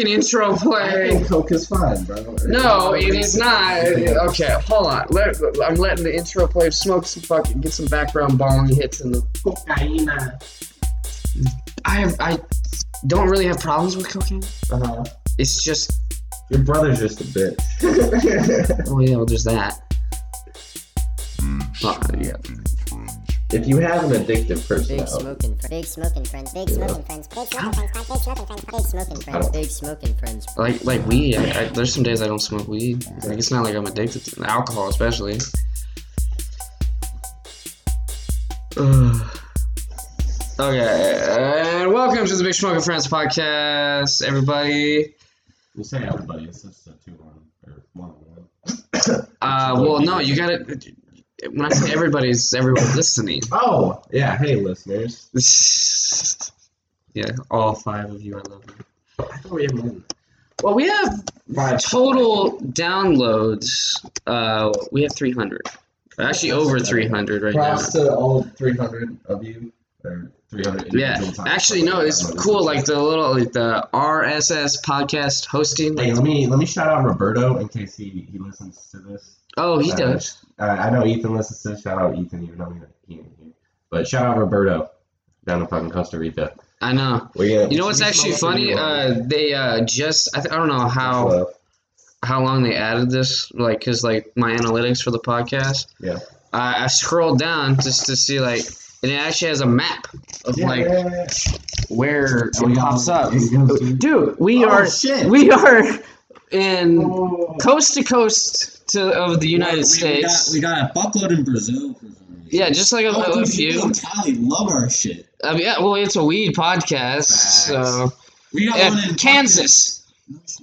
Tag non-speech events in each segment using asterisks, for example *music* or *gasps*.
fucking intro I play. think Coke is fine, bro. No, it is not. Okay, hold on. Let, I'm letting the intro play. Smoke some fucking, get some background bong hits in the. Cocaina. I have, I don't really have problems with cocaine. Uh-huh. It's just, Your brother's just a bitch. *laughs* oh yeah, well, there's that. Uh, yeah. If you have an addictive Big personality, smoking, fr- big smoking friends, big smoking friends, big smoking friends, big smoking friends, big smoking friends, big smoking friends. Like, like weed. I, I, there's some days I don't smoke weed. Like, it's not like I'm addicted to alcohol, especially. *sighs* Okay, and welcome to the Big Smoking Friends podcast, everybody. you say everybody, it's just a two on or one on one. *coughs* Uh, well, no, you gotta. When I say everybody's everyone listening. Oh, yeah. Hey, listeners. yeah, all five of you, I love you. I thought we had more Well, we have five. total downloads. Uh, we have 300. Actually, over 300 right now. Props to all 300 of you. Or 300 Yeah, actually, no, it's cool. Like the little, like the RSS podcast hosting. Hey, let me let me shout out Roberto in case he, he listens to this. Oh, he Uh, does. Uh, I know Ethan listens to this. Shout out Ethan, even though he ain't here. But shout out Roberto down in fucking Costa Rica. I know. We, uh, You know what's actually funny? Uh, they uh just I, th- I don't know how how long they added this, like, cause like my analytics for the podcast. Yeah. I I scrolled down just to see like, and it actually has a map of Yeah, like yeah, yeah. where it pops up. Yeah, yeah. Dude, we Oh, are shit. we are in Oh. coast to coast to of the United We- States. We got, we got a buckload in Brazil for some reason. yeah, just like a, Oh, a dude, few. people in Cali love our shit. I mean, yeah, well, it's a weed podcast, Facts. so We got Yeah, one in Kansas,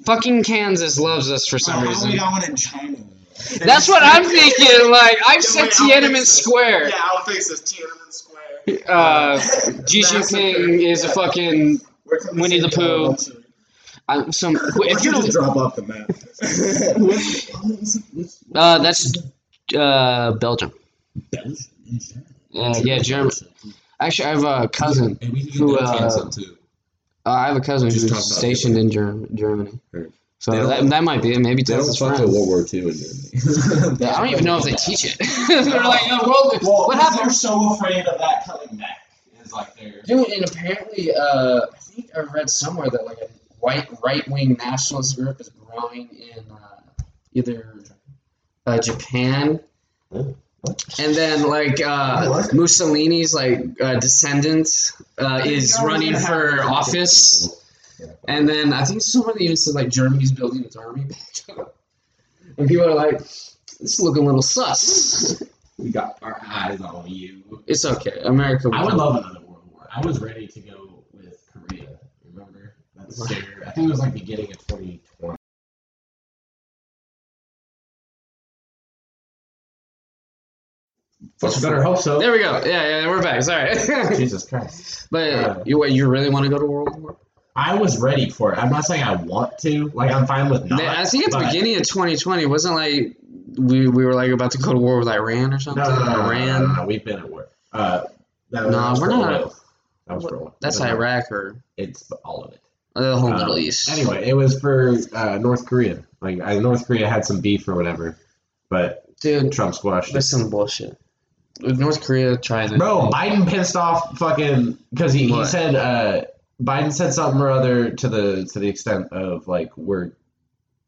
fucking Kansas loves us for Oh, some how we reason. got one in China. *laughs* That's what I'm thinking. Like I've said wait, Tiananmen. Square. Yeah, I'll fix this. Tiananmen Square. Uh, *laughs* Xi Jinping is a fucking We're Winnie the save I'm some. *laughs* If you just don't, drop off the map. *laughs* uh, that's uh Belgium. Belgium? Uh, yeah, Germany. Actually, I have a cousin. And we can Who, uh, too. Uh, I have a cousin who's stationed in Germ- Germany. So that, that might be it. Maybe They don't fuck World War II in Germany. *laughs* Yeah, I don't even know if they teach it. They're like, oh, world, Well, what happened? They're so afraid of that coming back. Is like they're. Dude, and apparently, uh, I think I read somewhere that like a white right wing nationalist group is growing in uh, either uh, Japan, and then like uh, What? Mussolini's like uh, descendant uh, is running for office, and then I think someone even said like Germany's building its army back up, *laughs* and people are like, "This is looking a little sus." We got our eyes on you. It's okay, America. I would love another World War. I was ready to go with Korea. Remember? I think it was like beginning of 2020. Fuck, better hope so. There we go. Yeah, yeah, we're back. Sorry. *laughs* Jesus Christ. But Uh, you you really want to go to World War? I was ready for it. I'm not saying I want to. Like, I'm fine with not. I think at the beginning of 2020 it wasn't like we, we were like about to go to war with Iran or something. no, no, no, no, Iran. no, no, We've been at war. Uh, that, No, that was we're for not. oil. That was for oil. That's no, Iraq or It's all of it. The whole Um, Middle East. Anyway, it was for uh, North Korea. Like, I, North Korea had some beef or whatever, but dude, Trump squashed it. that's some bullshit. North Korea tries it. Bro, Biden pissed off fucking because he, he said uh, Biden said something or other to the to the extent of like we're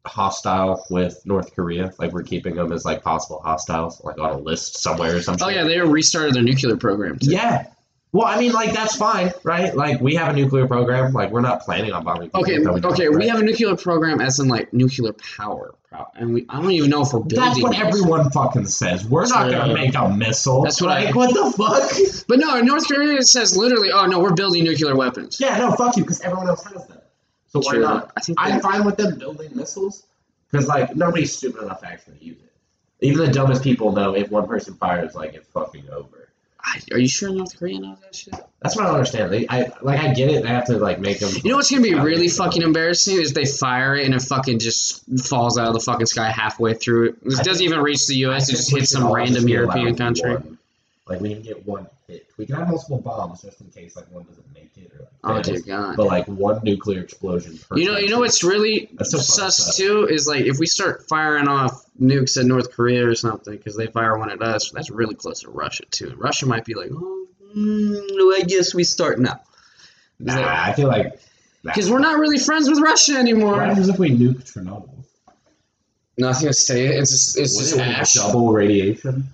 hostile with North Korea, like we're keeping them as like possible hostiles, like on a list somewhere or something. Oh yeah, they restarted their nuclear program. Too. yeah. Well, I mean, like that's fine, right? Like we have a nuclear program. Like we're not planning on bombing. people Okay, until we okay, have a nuclear program as in like nuclear power, and we I don't even know if we're building. That's what everyone fucking says. We're not True. gonna make a missile. That's what I- What the fuck? But no, North Korea says literally, oh no, we're building nuclear weapons. Yeah, no, fuck you, because everyone else has them. So why not? I think I'm fine with them building missiles because like nobody's stupid enough to actually use it. Even the dumbest people know if one person fires, like it's fucking over. I- Are you sure North Korea knows that shit? That's what I don't understand. They, I like, I get it. They have to like make them. You know what's gonna be really fucking embarrassing is they fire it and it fucking just falls out of the fucking sky halfway through it. It doesn't think- even reach the U.S. It just hits some random just be allowed European country. one. Like we can get one We can have multiple bombs just in case like one doesn't make it or like Oh fails. dear God. But like one nuclear explosion. Per You know, you know what's really That's so fucked sus too is like if we start firing off nukes at North Korea or something because they fire one at us, that's really close to Russia too. Russia might be like, oh, mm, I guess we start now Nah, I feel like because we're not really friends with Russia anymore. What happens if we nuke Chernobyl? Nothing to say. It's just, it's Would just it ash. double radiation.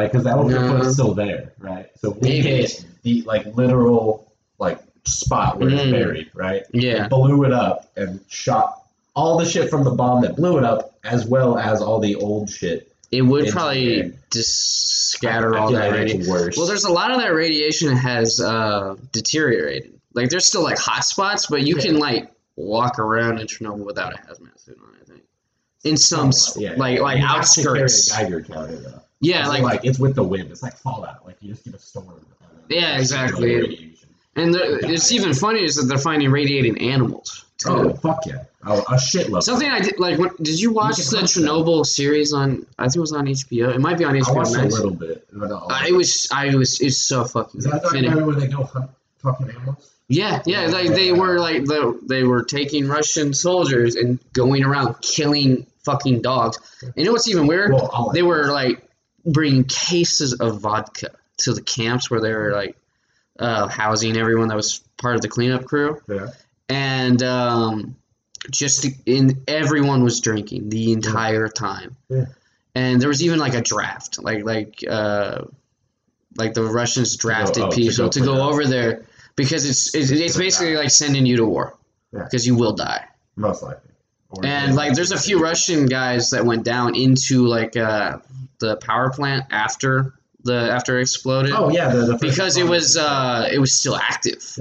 Like, because that No. put it still there, right? So we hit the like literal like spot where it's Mm. buried, right? Yeah. blew it up and shot all the shit from the bomb that blew it up, as well as all the old shit. It would probably there. just scatter I all that radiation. Well, there's a lot of that radiation has uh, deteriorated. Like there's still like hot spots, but you can like walk around in Chernobyl without a hazmat suit on. I think in some Yeah, like yeah. like You have to carry a outskirts. Geiger counter though. Yeah, like, like it's with the wind. It's like Fallout. Like you just get a storm. Yeah, exactly. and the, it's even funnier is that they're finding radiating animals. Too. Oh fuck yeah! Oh, a shitload. Something I did like. When, did you watch can the. Chernobyl series on? I think it was on HBO. It might be on HBO. I watched a Max. little bit. but not all Uh, it was. I was. It's so fucking. Is that the where they go hunt fucking animals? Yeah, yeah, like they were like the they were taking Russian soldiers and going around killing fucking dogs. And you know what's even weird? Well, They were like bringing cases of vodka to the camps where they were like uh, housing everyone that was part of the cleanup crew, Yeah. and um, just in everyone was drinking the entire time. Yeah. And there was even like a draft, like like uh, like the Russians drafted oh, to people go to go over there because it's it's, it's basically like sending you to war Yeah. because you will die. Most likely. And like, there's a few Russian guys that went down into like uh, the power plant after the after it exploded. Oh yeah, the, the because it was uh, it was still active,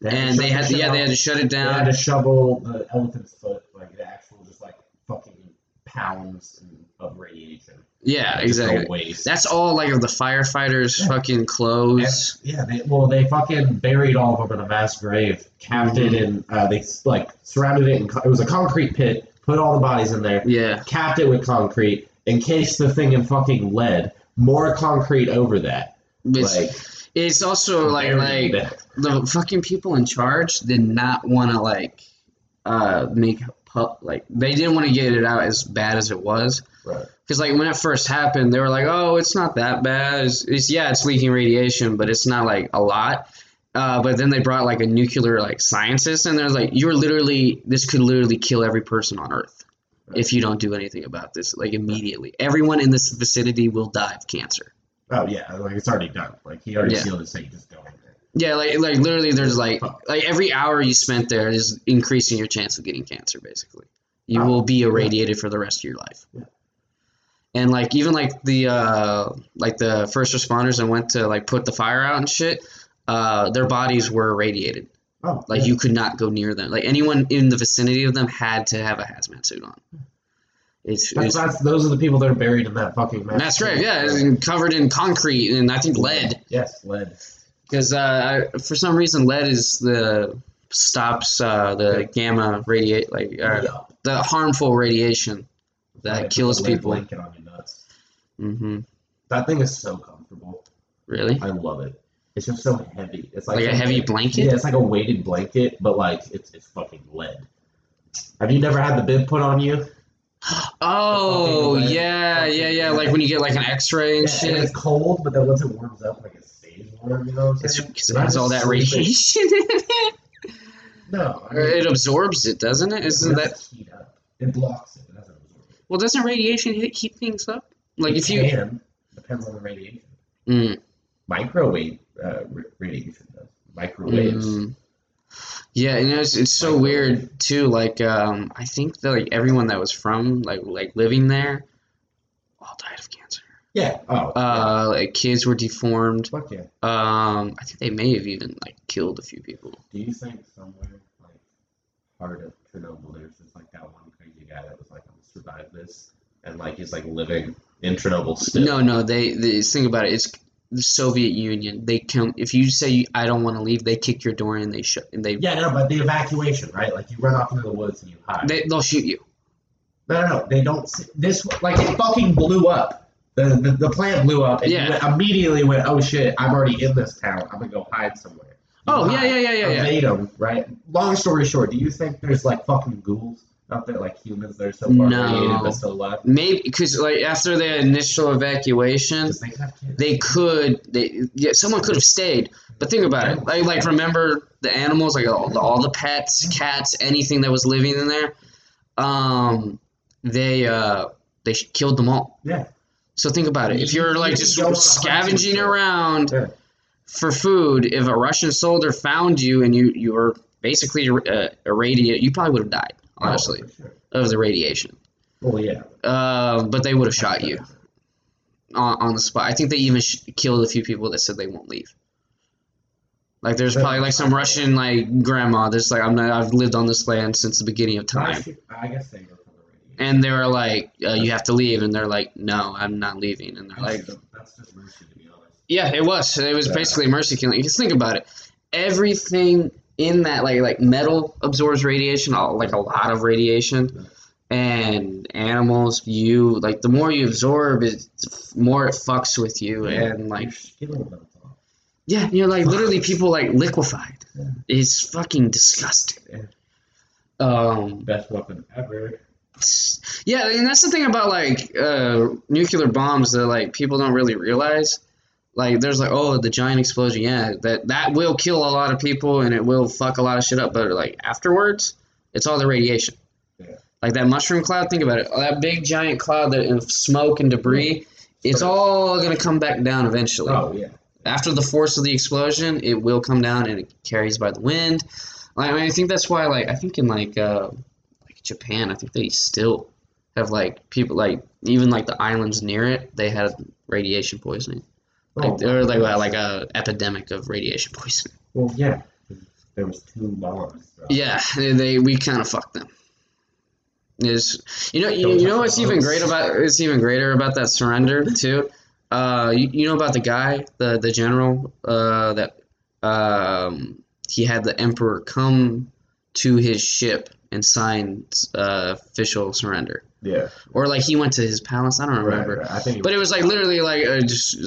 They and they had yeah they had to shut it down. They had to shovel the elephant's foot, like the actual, just like fucking pounds of radiation. Yeah, Like, just exactly. waste. That's all like of the firefighters' Yeah. fucking clothes. And- yeah, they, well, they fucking buried all of them in a mass grave, capped Mm-hmm. it in, uh, they like surrounded it, in, co- it was a concrete pit, put all the bodies in there, Yeah, capped it with concrete, encased the thing in fucking lead, more concrete over that. it's, like, it's also like like the fucking people in charge did not want to like uh make pu- like they didn't want to get it out as bad as it was Right. because like when it first happened they were like oh it's not that bad it's, it's yeah it's leaking radiation but it's not like a lot uh, but then they brought like a nuclear like scientist and they're like you're literally this could literally kill every person on earth if you don't do anything about this like immediately everyone in this vicinity will die of cancer Oh yeah, like it's already done. Like he already Yeah. sealed his thing. Just go. Yeah, like like literally, there's like like every hour you spent there is increasing your chance of getting cancer. Basically, you Oh, will be irradiated for the rest of your life. Yeah. And like even like the uh like the first responders that went to like put the fire out and shit, uh their bodies were irradiated. Oh, Like yeah. you could not go near them. Like anyone in the vicinity of them had to have a hazmat suit on. It's, That's, it's that's those are the people that are buried in that fucking. mass that's right. grave. Yeah, it's covered in concrete and I think lead. Yes, lead. because uh, for some reason lead is the stops uh, the gamma radiate like uh, Yeah. the harmful radiation that Like, kills put a people. Blanket on your nuts. hmm That thing is so comfortable. Really, I love it. It's just so heavy. It's like, like a heavy blanket. Yeah, it's like a weighted blanket, but like it's it's fucking lead. Have you never had the bib put on you? *gasps* Oh yeah, yeah, yeah. Like when you get like an X-ray and Yeah, shit. and it's cold, but then once it warms up, like it stays warm. You know what I'm It's saying? because it has all that radiation in it. *laughs* No, I mean, It absorbs it, doesn't it? Isn't it that heat up. It blocks it. It doesn't absorb it. well? Doesn't radiation hit, heat things up? Like It if you, can depends on the radiation. Mm, Microwave uh, ra- radiation does. Microwaves. mm. yeah, know it's, it's so weird too. Like um, I think that like everyone that was from like like living there, all died of cancer. Yeah. Oh. Uh, like kids were deformed. Fuck yeah. Um, I think they may have even like killed a few people. Do you think somewhere like part of Chernobyl, there's just like that one crazy guy that was like, I'm gonna survive this, and like he's like living in Chernobyl still. No, no, they. The thing about it. it is the Soviet Union. They come if you say I don't want to leave, they kick your door in and they shut and they Yeah, no, but the evacuation, right? Like you run off into the woods and you hide. they they'll shoot you. no, no, no, they don't. This like it fucking blew up. The, the, the plant blew up, and Yeah. went- immediately went, "Oh shit! I'm already in this town. I'm gonna go hide somewhere." You Oh yeah, yeah, yeah, yeah, yeah. Evade 'em, right? Long story short, do you think there's like fucking ghouls out there, like humans that are so far No. but still alive? Maybe because like after the initial evacuation, they they could they yeah someone could have stayed. But think about it. Like like remember the animals like all the, all the pets cats anything that was living in there? Um they uh they killed them all. Yeah. so think about it. If you're like just can go on a scavenging around Yeah. for food if a russian soldier found you and you you were basically uh, irradiated you probably would have died honestly Oh, sure. of the radiation Well, yeah. uh, but they would have shot you on, on the spot. I think they even sh- killed a few people that said they won't leave. Like there's probably like some Russian like grandma that's like I'm not I've lived on this land since the beginning of time, I guess they were from the radiation. and they were like uh, you have to leave, and they're like no I'm not leaving, and they're like that's just mercy, to be honest. yeah it was it was Yeah. basically mercy killing. Just think about it, everything in that like like metal absorbs radiation, like a lot of radiation. And animals, you like the more you absorb, it more it fucks with you, and like Your skin will melt off. Yeah, you're like literally people like liquefied. Yeah. It's fucking disgusting. Um, Best weapon ever. yeah, and that's the thing about like uh, nuclear bombs that like people don't really realize. Like, there's like, oh, the giant explosion. Yeah, that that will kill a lot of people and it will fuck a lot of shit up. But like afterwards, it's all the radiation. Yeah. Like that mushroom cloud. Think about it. That big giant cloud that of smoke and debris. It's all gonna come back down eventually. Oh yeah. after the force of the explosion, it will come down and it carries by the wind. Like, I mean, I think that's why, like, I think in like, uh, like Japan, I think they still have like people like even like the islands near it, they had radiation poisoning, like Oh, or like like a epidemic of radiation poisoning. Well, yeah. There was two bombs. Yeah, they, they we kind of fucked them. Is you know you, you know what's even great about it's even greater about that surrender too. Uh, you, you know about the guy the the general uh that um he had the emperor come to his ship and sign uh, official surrender Yeah. or like he went to his palace. I don't remember. Right, right. I think. But it was like literally like uh, just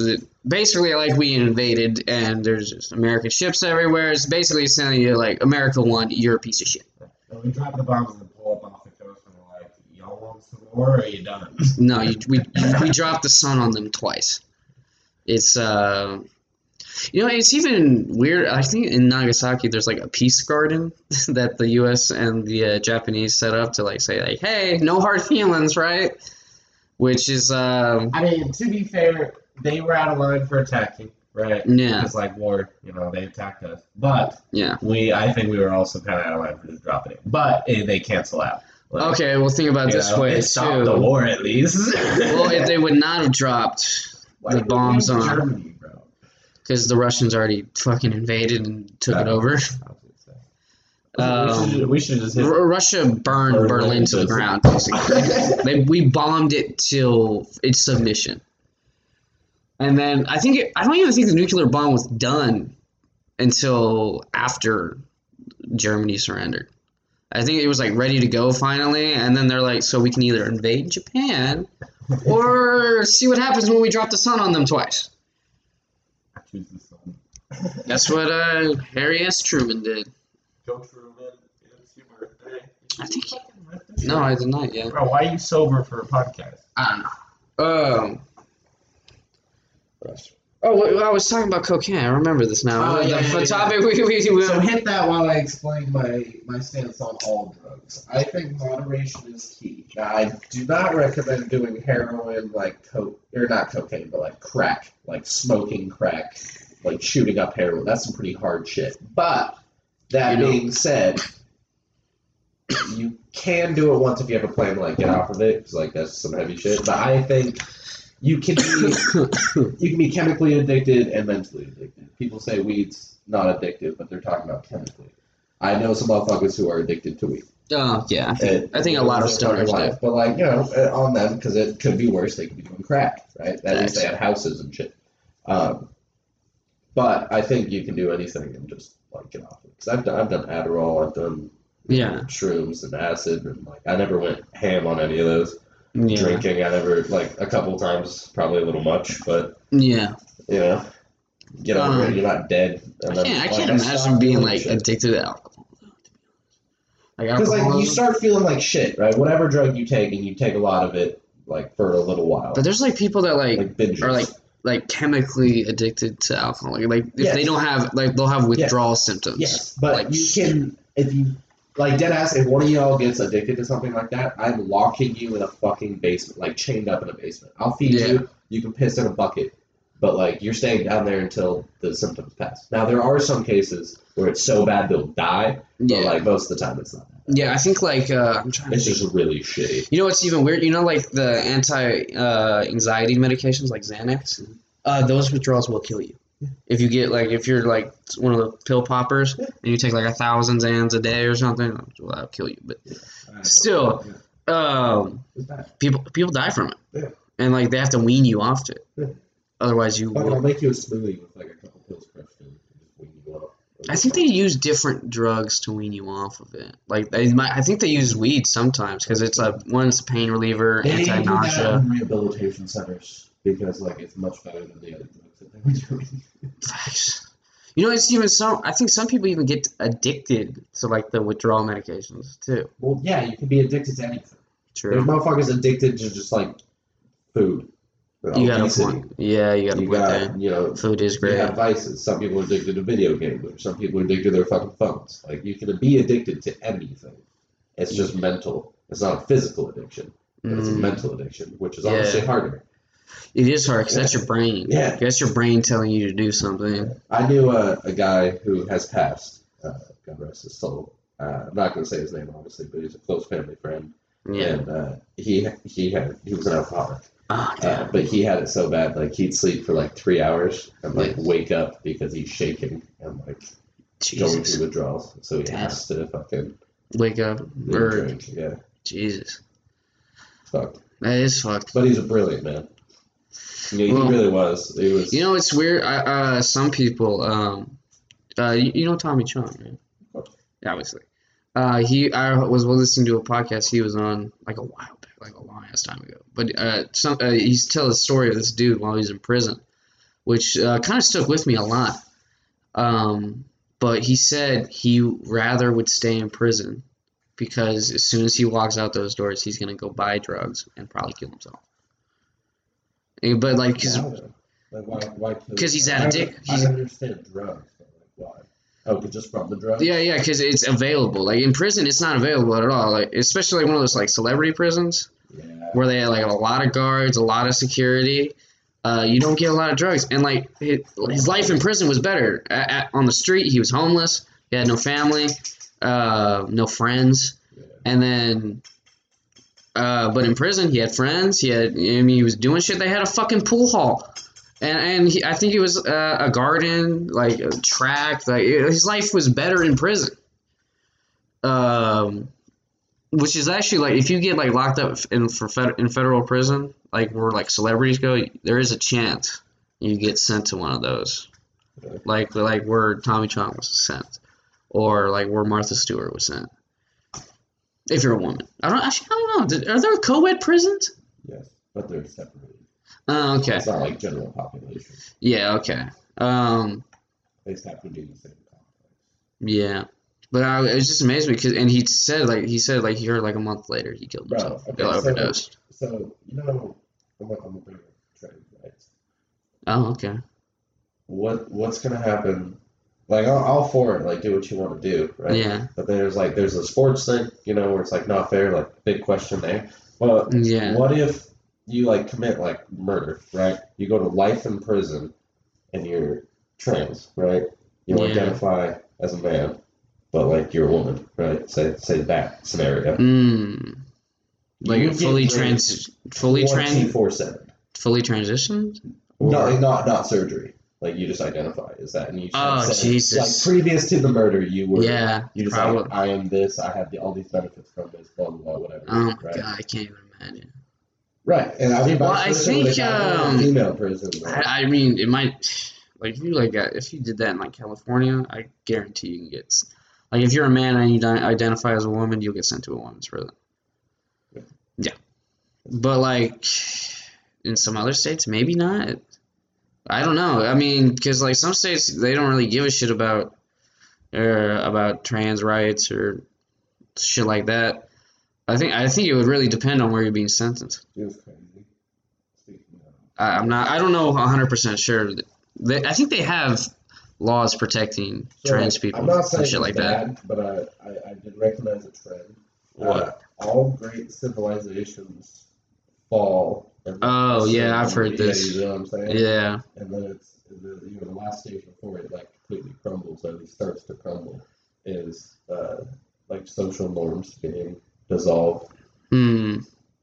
basically like we invaded and there's just American ships everywhere. It's basically saying you like America won, you're a piece of shit. When we drop the bombs and pull up off the coast, and we're like, "Y'all want some more? Or are you done?" No, you, we we dropped the sun on them twice. It's uh, you know, it's even weird. I think in Nagasaki there's like a peace garden *laughs* that the U.S. and the uh, Japanese set up to like say like, hey, no hard feelings, right? Which is um, I mean, to be fair, they were out of line for attacking, right? Yeah. It's like war, you know, they attacked us. But yeah. we, I think we were also kind of out of line for just dropping it. But eh, they cancel out. Like, Okay, well think about this know, way it stopped the war at least. Well, if they would not have *laughs* dropped the bombs on- Germany. Because the Russians already fucking invaded and took it over. we, Um, we should just hit. Russia burned Berlin Berlin to the ground, *laughs* they, we bombed it till its submission. And then I think it, I don't even think the nuclear bomb was done until after Germany surrendered. I think it was like ready to go finally, and then they're like, so we can either invade Japan or see what happens when we drop the sun on them twice. Choose the sun. That's what uh, Harry S. Truman did. Go Truman. It's your birthday. I think. No, I did not yet. Bro, why are you sober for a podcast? I don't know. Um. Oh, wait, I was talking about cocaine. I remember this now. Oh, the yeah, the *laughs* yeah, topic we, we, we So hit that while I explain my, my stance on all drugs. I think moderation is key. Now, I do not recommend doing heroin like coke or not cocaine, but like crack, like smoking crack, like shooting up heroin. That's some pretty hard shit. But that You know- being said, you can do it once if you have a plan to like get off of it, 'cause, like that's some heavy shit. But I think you can be *coughs* you can be chemically addicted and mentally addicted. People say weed's not addictive, but they're talking about chemically. I know some motherfuckers who are addicted to weed. oh yeah, It- I think a lot of it's their stoners do. But like you know, uh, on them because it could be worse. They could be doing crack, right? At least they had houses and shit. Um, but I think you can do anything and just like get off it. Because I've done, I've done Adderall, I've done yeah. shrooms and acid, and like I never went ham on any of those. Yeah. drinking. I never like a couple times, probably a little much, but Yeah. you know, get over Um, it. You're not dead. I can't, I can't imagine being like shit. addicted to alcohol. Like Because like you start feeling like shit, right? Whatever drug you take, and you take a lot of it, like for a little while, But there's like people that like like are like like chemically addicted to alcohol. Like, like if Yes. they don't have like they'll have withdrawal symptoms. yes, but like, you can if you like dead ass. If one of y'all gets addicted to something like that, I'm locking you in a fucking basement, like chained up in a basement. I'll feed Yeah. you. You can piss in a bucket, but like you're staying down there until the symptoms pass. Now there are some cases where it's so bad they'll die, but Yeah. like most of the time it's not. yeah, I think like uh, I'm trying to It's just really shitty. You know what's even weird? You know, like the anti uh, anxiety medications like Xanax. Uh, those withdrawals will kill you. If you get like if you're like one of the pill poppers and you take like a thousand Xans a day or something, well, that'll kill you. But Still. um, people people die from it, and like they have to wean you off it. Otherwise, you Fuck, I'll will. make you a smoothie with like a couple pills crushed in, wean you up. I think they use different drugs to wean you off of it. Like they might, I think they use weed sometimes because it's a one, it's a pain reliever, They do that anti-nausea. in rehabilitation centers because like it's much better than the other drugs that they were doing. Facts. You know, it's even some. I think some people even get addicted to like the withdrawal medications too. Well, yeah, you can be addicted to anything. True. There's motherfuckers addicted to just like food. You got a point. Yeah, you got a You point got, you know, Food is you great. have vices. Some people are addicted to video games. or Some people are addicted to their fucking phones. Like you can be addicted to anything. It's just mental. It's not a physical addiction, but it's a Mm, mental addiction, which is Yeah. obviously harder. It is hard because that's your brain. Yeah. That's your brain telling you to do something. I knew a, a guy who has passed. Uh, God rest his soul. Uh, I'm not going to say his name, obviously, but he's a close family friend. Yeah. And uh, he he had he was an alcoholic, Oh, uh, but he had it so bad like he'd sleep for like three hours and like Yeah. wake up because he's shaking and like going through withdrawals. So he Damn. has to fucking Wake up. Or drink. Yeah, Jesus. fucked. That is fucked. But he's a brilliant man. Yeah, Well, he really was. He was. You know, it's weird. I, uh, some people, um, uh, you, you know Tommy Chong, right? Yeah, obviously. Uh, he, I was listening to a podcast he was on like a while back, like a long ass time ago. But uh, some uh, he's telling the story of this dude while he's in prison, which uh, kind of stuck with me a lot. Um, but he said he rather would stay in prison because as soon as he walks out those doors, he's gonna go buy drugs and probably kill himself. Eh, But like, 'cause Why, though? Like, why, why kill 'Cause he's addicted. I, he's- I understand drugs, but like, why? Oh, just from the drugs? Yeah, yeah, because it's available. Like in prison, it's not available at all. Like especially like one of those like celebrity prisons Yeah. where they have like a lot of guards, a lot of security. Uh, you don't get a lot of drugs, and like his, his life in prison was better. At, at, on the street, he was homeless. He had no family, uh, no friends, Yeah. and then. Uh, but in prison, he had friends. He had. I mean, he was doing shit. They had a fucking pool hall, and and he, I think it was uh, a garden, like a track. Like his life was better in prison. Um, which is actually like if you get like locked up in for fed, in federal prison, like where like celebrities go, there is a chance you get sent to one of those, like like where Tommy Chong was sent, or like where Martha Stewart was sent. If you're a woman, I don't actually I don't know. Are there co-ed prisons? Yes, but they're separated. Oh, okay. It's not like general population. Yeah. Okay. Um. They just have to do the same complex. Yeah. But I, it was just amazed me because, and he said like he said like he heard like a month later he killed himself. Bro, okay, so- overdosed. So, you know, I'm gonna, I'm gonna bring up trade, right? Oh, okay. What What's gonna happen? Like, all, all for it, like, do what you want to do, right? Yeah. But there's like, there's a sports thing, you know, where it's like not fair, like, big question there. Well, Yeah. What if you like commit like murder, right? You go to life in prison, and you're trans, right? You Yeah. identify as a man, but like you're a woman, right? Say say that scenario. Mm. Like You fully trans, fully trans, Twenty four seven. fully transitioned. No, not not surgery. Like you just identify as that, and you. Oh, say, Jesus. Like previous to the murder, you were. Yeah, You just probably. like I am this. I have the, all these benefits from this. Blah blah blah. Whatever. Oh my right. god, I can't even imagine. Right, and I mean, Well, I versa with a think, um, female prison. right? I, I mean, it might like if you like uh, if you did that in like California, I guarantee you can get like if you're a man and you di- identify as a woman, you'll get sent to a woman's prison. Yeah. but like in some other states, maybe not. I don't know. I mean, because like some states they don't really give a shit about uh, about trans rights or shit like that. I think I think it would really depend on where you're being sentenced. Crazy. I, I'm not. I don't know 100 percent sure. They, I think they have laws protecting So, trans people I'm not and shit like that. but I, I, I did recognize a trend. What? Uh, all great civilizations fall. Oh, yeah, I've heard this. Yeah, you know what I'm saying? Yeah. And then it's the you know the last stage before it like completely crumbles, or at least starts to crumble, is uh, like social norms being dissolved. Hmm.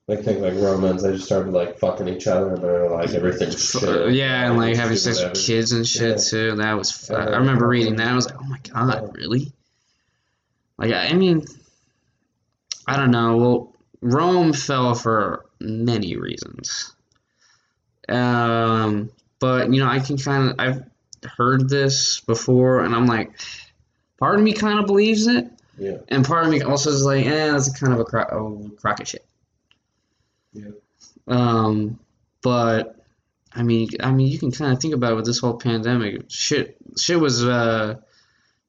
Like think like Romans, they just started like fucking each other, and they're like everything's shit. Yeah, and like having sex with kids and shit Yeah. too. That was. I remember reading that. I was like, oh my god, really? Like, I mean, I don't know. Well, Rome fell for many reasons. Um, but you know, I can kind of I've heard this before, and I'm like, part of me kind of believes it, Yeah, and part of me also is like, eh, that's kind of a, cro- crock of shit. Yeah. Um, but I mean, I mean, you can kind of think about it with this whole pandemic. Shit, shit was uh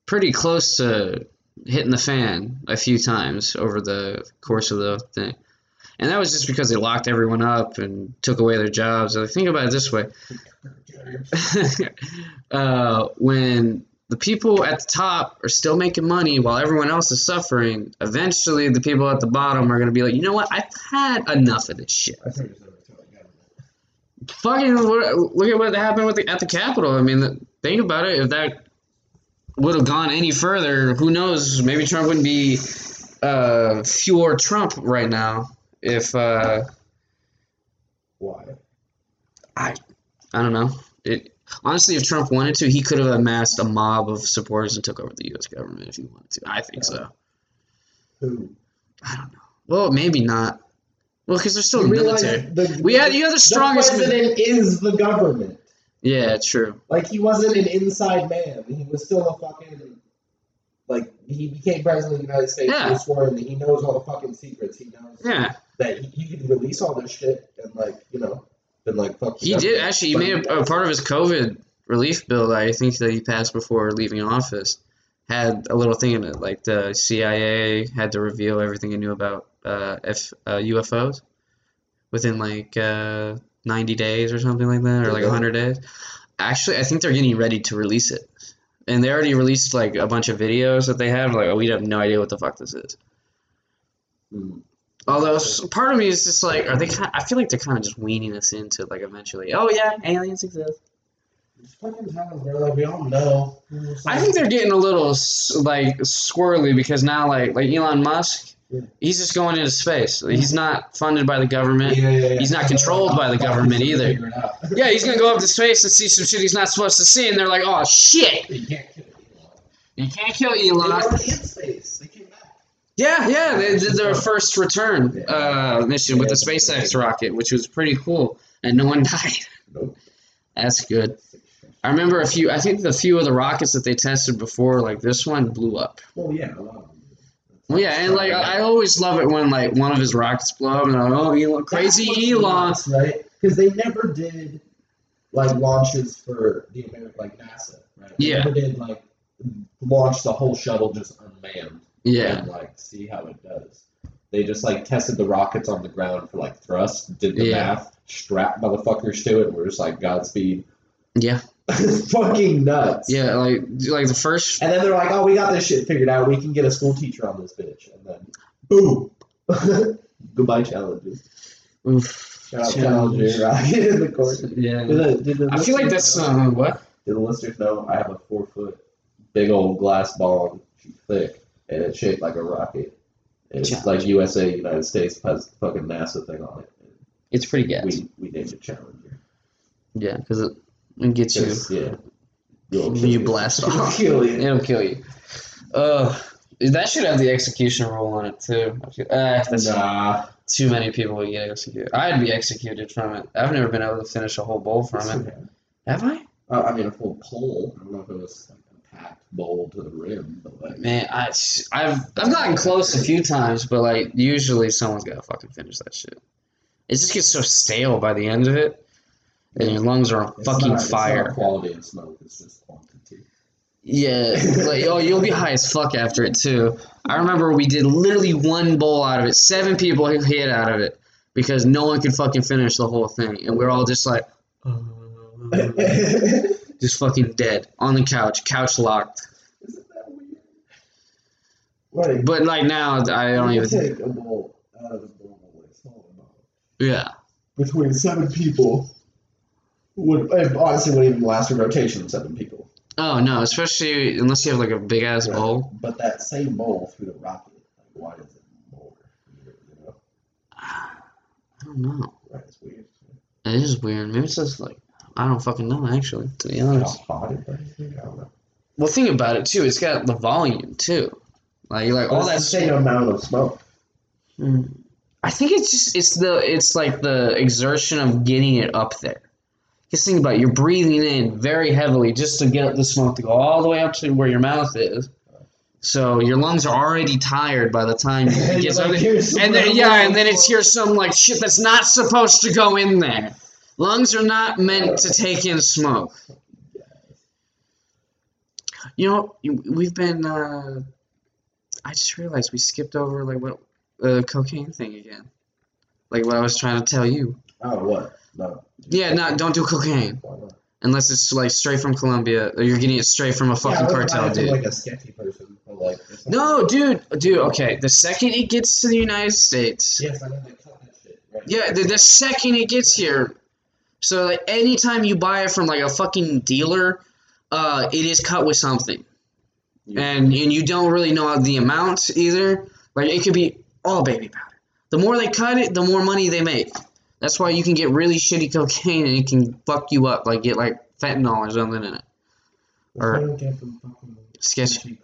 pretty close to hitting the fan a few times over the course of the thing. And that was just because they locked everyone up and took away their jobs. Like, think about it this way: *laughs* uh, when the people at the top are still making money while everyone else is suffering, eventually the people at the bottom are going to be like, you know what? I've had enough of this shit. I think it's never too late. Fucking look look at what happened with the, at the Capitol. I mean, think about it. If that would have gone any further, who knows? Maybe Trump wouldn't be uh, Führer Trump right now. If uh, Why? I I don't know. It honestly, if Trump wanted to, he could have amassed a mob of supporters and took over the U.S. government if he wanted to. I think so. Who? I don't know. Well, maybe not. Well, because they're still You the military. The, We had you have the strongest. The president is the government. yeah, true. Like he wasn't an inside man. He was still a fucking like he became president of the United States. Yeah. He was sworn. He knows all the fucking secrets. He knows Yeah, that he, could release all this shit and like you know, then like fuck. he did actually. He made a, a part of his COVID relief bill. I think that he passed before leaving office. Had a little thing in it, like the CIA had to reveal everything it knew about uh, F, uh, UFOs within like uh, 90 days or something like that, or like Yeah. 100 days. Actually, I think they're getting ready to release it. And they already released like a bunch of videos that they have. Like, oh, we have no idea what the fuck this is. Mm. Although part of me is just like, are they? Kind of, I feel like they're kind of just weaning us into like eventually. Oh yeah, aliens exist. It's fucking times, bro. Like we all know. I think they're getting a little like squirrely because now like like Elon Musk, Yeah. he's just going into space. He's not funded by the government. Yeah, yeah. He's not controlled by the government either. Figure it out. Yeah, he's gonna go up to space and see some shit he's not supposed to see, and they're like, oh shit, You can't kill Elon. can't kill They Elon. Yeah, yeah, they did their first return uh, mission with the SpaceX rocket, which was pretty cool, and no one *laughs* died. That's good. I remember a few. I think the few of the rockets that they tested before, like this one, blew up. Well, yeah, a lot of them. Well, yeah, and like I always love it when like one of his rockets blow up, and they're like, "Oh, Elon, crazy Elon." nuts, right? Because they never did like launches for the American, like NASA, right? They Yeah. never did like launch the whole shuttle just unmanned Yeah, and like see how it does. They just like tested the rockets on the ground for like thrust, did the Yeah. math, strapped motherfuckers to it, and we're just like Godspeed. yeah, *laughs* fucking nuts. yeah. Like like the first. And then they're like, "Oh, we got this shit figured out. We can get a school teacher on this bitch." And then, boom, *laughs* goodbye challenges. Oof, Shout out Challenge. Challenger Rocket *laughs* in the court. Did yeah. the, did the I feel like listeners that's know- uh, what. Did the listeners know I have a four foot, big old glass ball, she's thick, and it's shaped like a rocket. And it's like USA, United States, has the fucking NASA thing on it. It's pretty gas. We we named it Challenger. Yeah, because it, it gets you. yeah. You'll You kill blast It'll off. kill you. It'll kill you. Uh, that should have the execution rule on it too. I feel- Uh, that's Nah. too many people would get executed. I'd be executed from it. I've never been able to finish a whole bowl from it. Have I? Uh, I mean, a full pole. I don't know if it was like bowl to the rim, but like. Man, I, I've I've gotten close a few times, but like usually someone's gotta fucking finish that shit. It just gets so stale by the end of it, and your lungs are on It's fucking not- it's not fire. quality of smoke. It's just quantity. Yeah, like oh, you'll be high as fuck after it too. I remember we did literally one bowl out of it. Seven people hit out of it because no one could fucking finish the whole thing, and we're all just like, *laughs* *laughs* just fucking dead on the couch, couch locked. Isn't that weird? Like, But like now, I don't even. take a bowl out of a normal like small amount. Yeah, Between seven people would honestly wouldn't even last a rotation of seven people. Oh no, especially unless you have like a big ass Right. bowl. But that same bowl through the rocket, like why it more? You know, *sighs* I don't know. right? It's weird. It is weird. Maybe it's just like I don't fucking know actually. To be honest. it is? I. Well, think about it too. It's got the volume too. Like like all that. same amount of smoke. Hmm. I think it's just it's the it's like the exertion of getting it up there. Just think about it, you're breathing in very heavily just to get the smoke to go all the way up to where your mouth is. So your lungs are already tired by the time it And gets you're up like. And then yeah, and then it's here some like shit that's not supposed to go in there. Lungs are not meant to take in smoke. You know, we've been. Uh, I just realized we skipped over like what the cocaine thing again. Like what I was trying to tell you. Oh what? No. Yeah, not don't do cocaine unless it's like straight from Colombia or you're getting it straight from a fucking yeah, cartel, buy it from, dude. Like a sketchy person, like. No, dude, dude. Okay, the second it gets to the United States, Yes, I know they cut that shit. Right. yeah, the, the second it gets here, so like anytime you buy it from like a fucking dealer, uh, it is cut with something. You- and and you don't really know the amount either. Like it could be all baby powder. The more they cut it, the more money they make. That's why you can get really shitty cocaine and it can fuck you up, like get like fentanyl or something in it. Or- what I don't get from fucking Sketch. sketchy.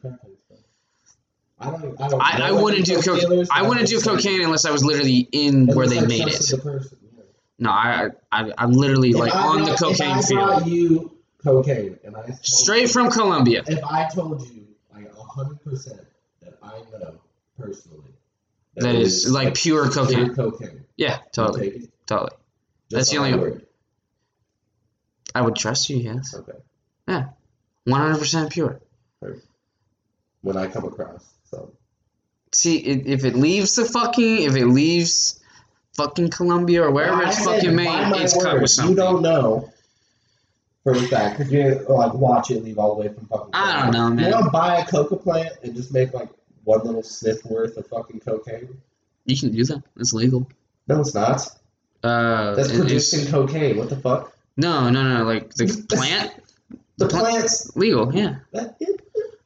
I don't. I don't. I, I wouldn't do any cocaine. I wouldn't do cocaine unless I was literally in where they made it. the person, yeah. No, I, I I'm literally If like I on the cocaine if I field, you cocaine, and I straight you- from Colombia. If I told you like hundred percent that I know personally That it is, like, pure cocaine. cocaine. Yeah, totally, totally. That's the only- word. I would trust you. Yes, Okay. Yeah, 100 percent pure. When I come across, so See, if it leaves the fucking, if it leaves fucking Colombia or wherever I it's said, fucking made, it's cut with something. You don't know for a fact because you like watch it leave all the way from fucking. I don't know, You man. don't buy a coca plant and just make like one little sniff worth of fucking cocaine. You can do that. It's legal. No, it's not. Uh, That's producing cocaine. What the fuck? no, no, no. Like the *laughs* plant, The plant- plants. legal. Yeah, That, in,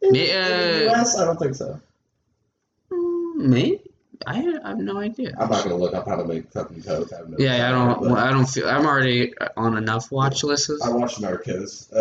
in, uh, the US, I don't think so. Maybe. I, I have no idea. I'm not gonna look up how to make fucking coke. I have no Yeah, I don't. but I don't feel. I'm already on enough watch lists. I watch Narcos. Uh,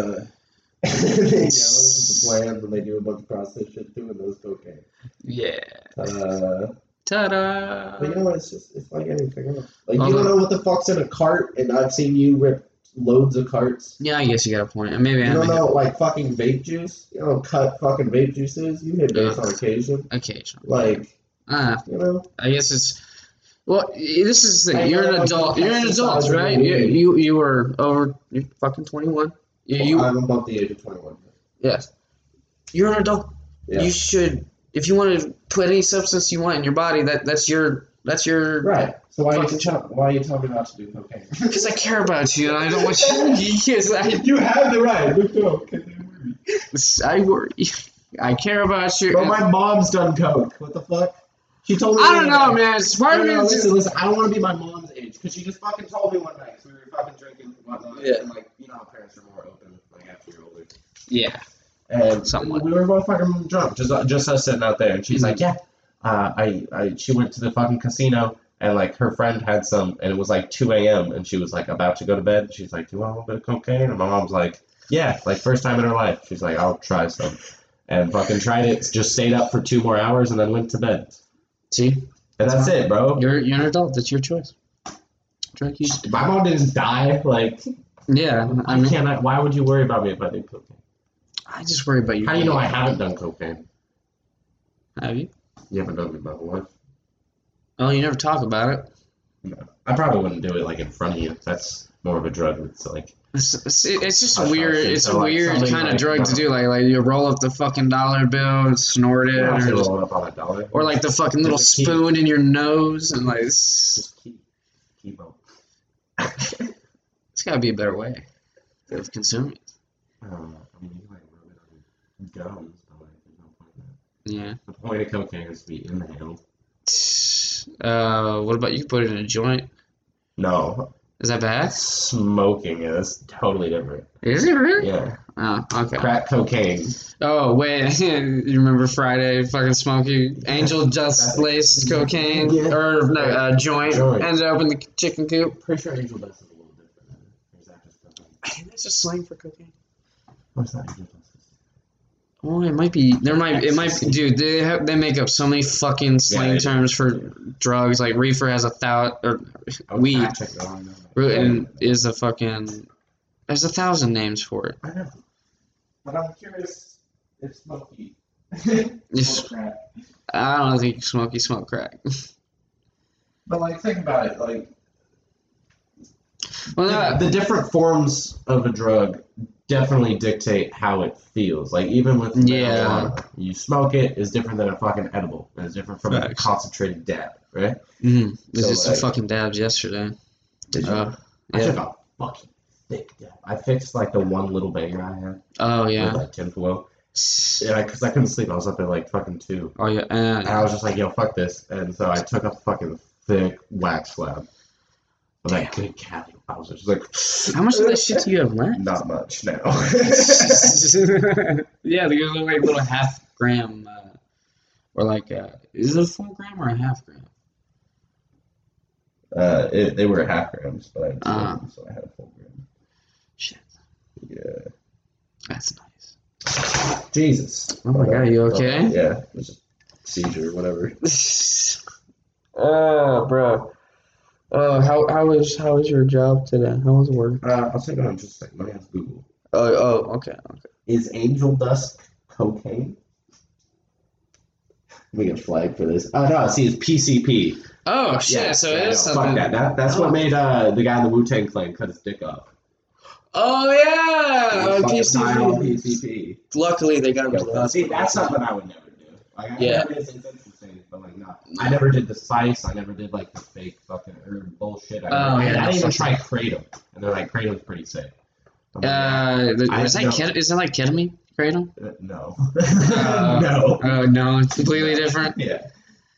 you know, this is the plans and they do a bunch of process shit too, and those cocaine. Yeah. Uh, Ta-da! but you know, it's just it's like anything else. Like Hold you don't know what the fuck's in a cart, and I've seen you rip loads of carts. Yeah, I guess you got a point. And Maybe You I don't am know like fucking vape juice. You don't cut fucking vape juices. You hit vapes Ugh. on occasion. occasionally. Like Uh, you know, I guess it's. Well, this is the thing. You're an adult. You're an adult, right? You you you were over. You're fucking 21. You, you I'm above the age of 21. yes. You're an adult. Yeah. You should. If you want to put any substance you want in your body, that that's your that's your. Right. So why Fucking you tell why you tell me not to do cocaine? *laughs* Because I care about you, and I don't want you. Because I *laughs* you have the right. Look up. I worry. *laughs* I care about you. But my mom's done coke. What the fuck? She told me. I don't know, night- man. It's part No, no, is listen, listen. I don't want to be my mom's age because she just fucking told me one night 'cause we were fucking drinking and whatnot. Yeah. And like, you know how parents are more open like after you're older. Yeah. And Somewhat. we were both fucking drunk, just just us sitting out there. And she's Mhm. like, "Yeah, uh, I, I, she went to the fucking casino." And like her friend had some, and it was like 2 a.m. and she was like about to go to bed. She's like, "Do you want a little bit of cocaine?" And my mom's like, "Yeah." Like first time in her life, she's like, "I'll try some," and fucking tried it. Just stayed up for two more hours and then went to bed. See, And that's it, bro. you're you're an adult. That's your choice. You. My mom didn't die. Like, Yeah. I mean, can't. I, why would you worry about me if I did cocaine? I just worry about you. How do you know I haven't done cocaine? Have you? You haven't done it my whole life. Oh, you never talk about it. No, I probably wouldn't do it like in front of you. That's more of a drug. It's like It's, it's, it's just Hush, weird. hush, It's a like, weird something kind of drug to do. Like like you roll up the fucking dollar bill, and snort it, you or, just- roll up on a dollar. or like the fucking little Just keep- spoon in your nose, and like it's, just keep keep on. *laughs* it's got to be a better way of consuming. it. Uh, I mean, you can like rub it on gums, but like there's no point in that. Yeah. The point of cocaine is to be inhaled. Uh, what about you? Put it in a joint. No, Is that bad? smoking is totally different. Is it really? Yeah, Oh, okay. crack cocaine. Oh wait, *laughs* you remember Friday? Fucking Smokey Angel just laced cocaine Yeah. or no uh, joint, Joint. ended up in the chicken coop. Pretty sure angel dust is a little different. Is that just cocaine? I think that's just slang for cocaine. What's that? Oh, it might be. There might. It might. be Dude, they have, they make up so many fucking slang do. terms for drugs. Like reefer has a thousand, or would Weed. fact check that, oh, I don't know. Rutin is a fucking. There's a thousand names for it. I know. But I'm curious if Smokey. *laughs* Crack. I don't think Smokey smoke crack. *laughs* But like, think about it. Like, well, the, the different forms of a drug definitely dictate how it feels. Like, even with Yeah. marijuana, you smoke it is different than a fucking edible. It's different from a concentrated dab, right? mm, I So, did some like- fucking dabs yesterday. Did you? Uh, I yeah. took a fucking thick dab. I fixed like the one little banger I had Oh yeah. with yeah. like tinfoil. Yeah, because I couldn't sleep. I was up at like fucking two. Oh yeah. And I Uh, was just like, yo, fuck this. And so I took a fucking thick wax slab. That good was just like, how much of that shit do you have left? Not much now. *laughs* *laughs* yeah, there's like little half gram, uh, or like, uh, is it a full gram or a half gram? uh, it, they were half grams, but I had two Ah. them, so I had a full gram. Shit, Yeah. that's nice. Jesus. Oh my god, you okay? Yeah. It was just seizure, whatever. *laughs* oh, bro. Oh, how how was how was your job today? How was work? Uh, I'll take it on just a second. Let me ask Google. Oh, oh, okay, okay. Is angel dust cocaine? We get flagged for this. Oh no, see, it's PCP. Oh shit! so it yeah, is no, something. Fuck that. that that's Oh. what made uh, the guy in the Wu Tang Clan cut his dick off. Oh yeah, He was on fucking high on PCP. PCP. Luckily, they got him to the Yeah, see, hospital. that's something I would never do. Like, I Yeah. mean, it's, it's interesting, but like, not. I never did the spice. I never did like the fake fucking herb bullshit. I, Oh, yeah, I didn't even try kratom, and they're like, kratom's pretty sick. I'm Uh, I is that know. ked- is that like ketamine, kratom? uh, no, Uh, *laughs* no. Oh no, it's completely different. *laughs*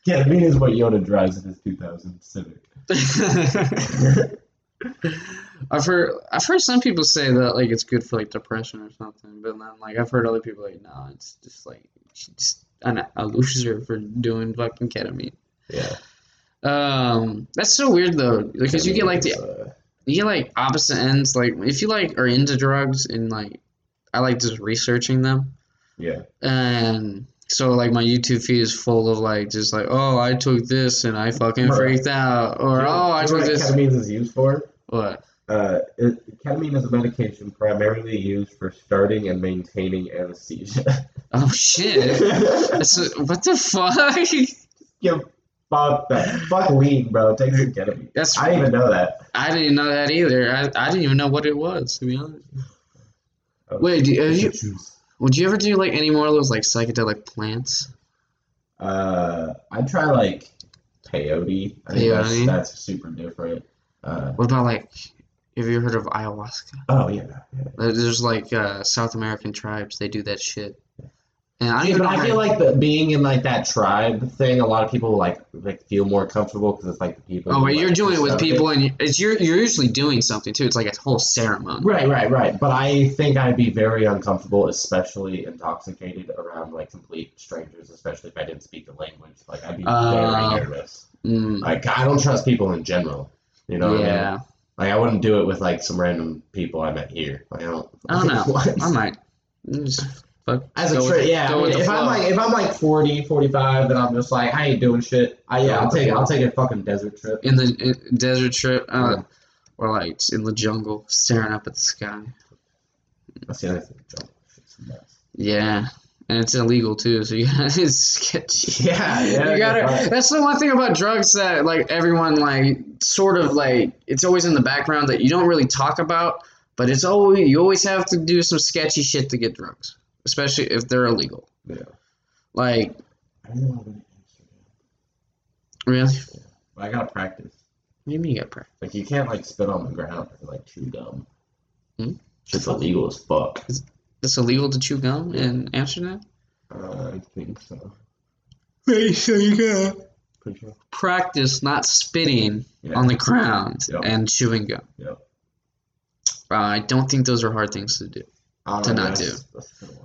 Yeah, ketamine is what Yoda drives in his 2000 Civic. *laughs* I've heard I've heard some people say that like it's good for like depression or something, but then like I've heard other people like no, it's just like just an, a loser for doing fucking ketamine. Yeah, Um, that's so weird though, because you get like the Uh, you get like opposite ends. Like if you like are into drugs and like I like just researching them, yeah. and so like my YouTube feed is full of like just like oh I took this and I fucking freaked out, or oh I do you know took what this. ketamine is used for? What? Uh, ketamine is a medication primarily used for starting and maintaining anesthesia. *laughs* Oh shit! That's, what the fuck? *laughs* Yo, fuck that. Fuck weed, bro. Take some ketamine. That's I didn't even know that. I didn't know that either. I, I didn't even know what it was to be honest. Oh, Wait, do, have you would you ever do like any more of those like psychedelic plants? Uh, I try like peyote. I think that's, that's super different. Uh, What about like have you heard of ayahuasca? oh yeah. yeah. Uh, There's like uh, South American tribes they do that shit. And I Yeah, but I feel like the, being in like that tribe thing, a lot of people like like feel more comfortable because it's like the people. Oh, who, you're like, doing it with people, and it's you're you're usually doing something too. It's like a whole ceremony. Right, right, right. But I think I'd be very uncomfortable, especially intoxicated around like complete strangers, especially if I didn't speak the language. Like I'd be Uh, very nervous. Mm, Like I don't trust people in general. You know? what I mean? Yeah, Like I wouldn't do it with like some random people I met here. Like I don't. I don't know. *laughs* What? I might. Just fuck, As a go trip, yeah. I mean, with the if I'm like if I'm like 40, 45, then I'm just like I ain't doing shit. I, yeah, Go I'll take flow. I'll take a fucking desert trip. in the in desert trip, uh, Yeah. or like in the jungle, staring up at the sky. That's the other thing. Jump. Shit's nuts. Yeah, and it's illegal too. So you *laughs* gotta it's sketchy. Yeah, yeah, you gotta. That's the one thing about drugs that like everyone like sort of like it's always in the background that you don't really talk about, but it's always you always have to do some sketchy shit to get drugs, especially if they're illegal. Yeah. Like I really want to go to Amsterdam. really, But I gotta practice. what do you mean you got prayer? Like you can't like spit on the ground or like chew gum. Hmm? Shit's illegal as fuck. Is It's illegal to chew gum in Amsterdam. Uh, I think so. Wait, so you got. Practice not spitting Yeah. on the ground Yep. and chewing gum. Yep. Uh, I don't think those are hard things to do. Don't To know, not that's- That's kind of.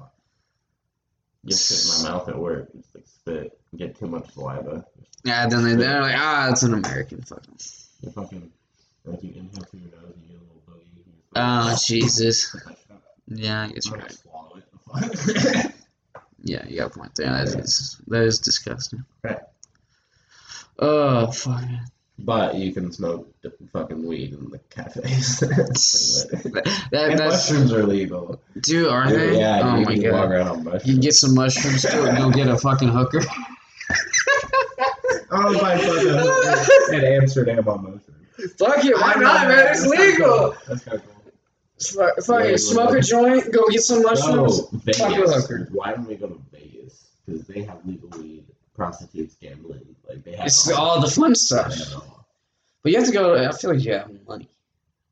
Get shit in my mouth at work. Just like spit. Get too much saliva. Yeah, then they, they're like, ah, it's an American fucking. You fucking like you inhale through your nose and you get a little boogie. Oh. Jesus. Put that shit out. Yeah, I guess you're right. *laughs* Yeah, you got a point there. That is that is disgusting. Right. Oh fuck. but you can smoke fucking weed in the cafes. *laughs* and That, that's mushrooms are legal. dude, are they? Yeah, oh you my can walk god. around on mushrooms. You get some mushrooms, go, go get a fucking hooker. I was like, fucking in Amsterdam on mushrooms. Fuck it, why not, man? It's legal. That's kind of cool. Fuck- smoke a joint, go get some mushrooms. No, Fuck a hooker. Why don't we go to Vegas? Because they have legal weed, prostitutes, gambling. Like they have It's all the fun stuff. all. But you have to go. I feel like you have money.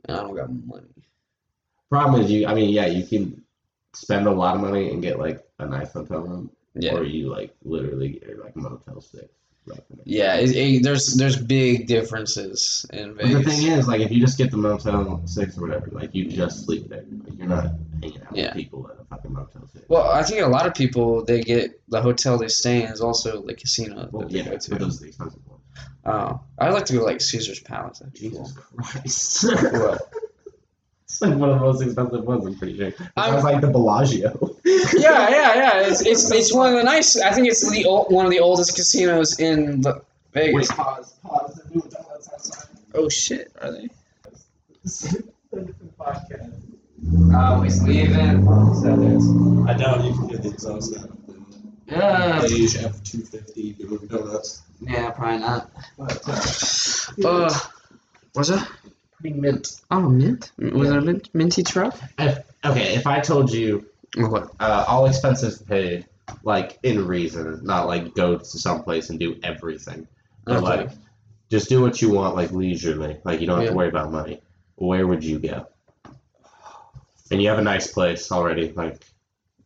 And I don't got money. Problem is, you. I mean, yeah, you can spend a lot of money and get like a nice hotel room, Yeah. or you like literally get like Motel Six. Yeah, it, it, there's there's big differences in Vegas. But the thing is, like, if you just get the Motel Six or whatever, like, you just sleep there. Like, you're not hanging out Yeah. with people at a fucking Motel Six. well, I think a lot of people they get the hotel they stay in is also the casino Well, yeah, go to. those are the expensive ones. Oh, I like to go like Caesar's Palace. Jesus cool. Christ. What? *laughs* it's like one of the most expensive ones, I'm pretty sure. It was like the Bellagio. *laughs* yeah, yeah, yeah. It's, it's it's one of the nice. I think it's the old, one of the oldest casinos in the Vegas. pause, pause. The new adults outside. Oh shit, are they? podcast. Oh, he's leaving. I doubt you can get the exhaust out. Yeah, Beige F two fifty doing donuts. yeah, probably not. Uh, Uh, what's that? Mint. Oh, mint. Was it a mint, minty truck? If, okay, if I told you what? uh, all expenses paid, like in reason, not like go to some place and do everything, but Okay. like just do what you want, like leisurely, like you don't have Yeah. to worry about money. Where would you go? And you have a nice place already, like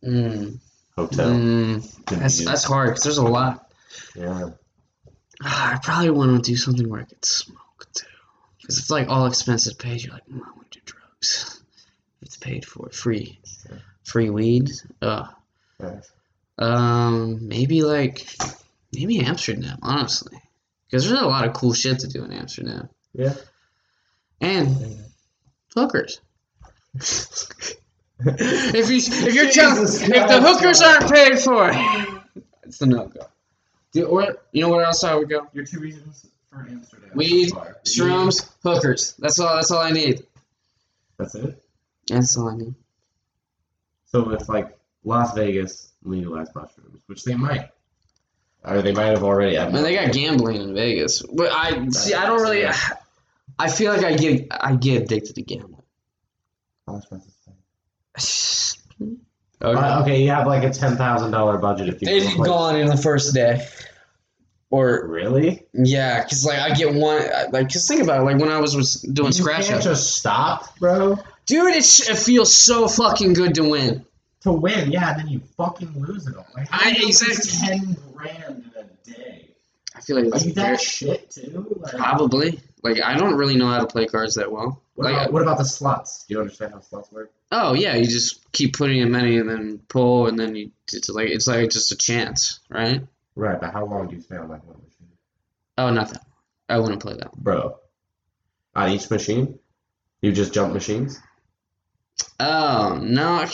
Mm, hotel. mm, that's that's hard because there's a lot. yeah. Ah, I probably want to do something where I too, because it's like all expenses paid. You're like, mm, I want to do drugs. It's paid for free, free weed. Uh, Yeah. um, maybe like maybe Amsterdam, honestly, because there's a lot of cool shit to do in Amsterdam. Yeah. And hookers. *laughs* if you if you're telling if the hookers aren't paid for, it's a no go. Do or you know where else I would go? Your two reasons. Weed, so far. Shrooms, hookers. That's all. That's all I need. That's it. That's all I need. So it's like Las Vegas legalized mushrooms, which they might, or they might have already. I mean, they got gambling in Vegas, but I see. I don't really. I feel like I get I get addicted to gambling. *sighs* Uh, okay, you have like a ten thousand dollar budget if you. It's gone in the first day. Or Really? yeah, cause like I get one. Like, cause think about it. Like when I was, was doing you scratch can't offs. just stop, bro. dude, it's, it feels so fucking good to win. To win, yeah, and then you fucking lose it all. Like, I- you exactly. ten grand in a day. I feel like Are you very, that shit too? Like, probably. Like I don't really know how to play cards that well. what, Like, about, what about the slots? Do you understand how slots work? oh yeah, you just keep putting in money and then pull, and then you it's like it's like just a chance, right? Right, but how long do you stay on that one machine, Oh, not that. I wouldn't play that. bro? On each machine, you just jump machines. Oh no,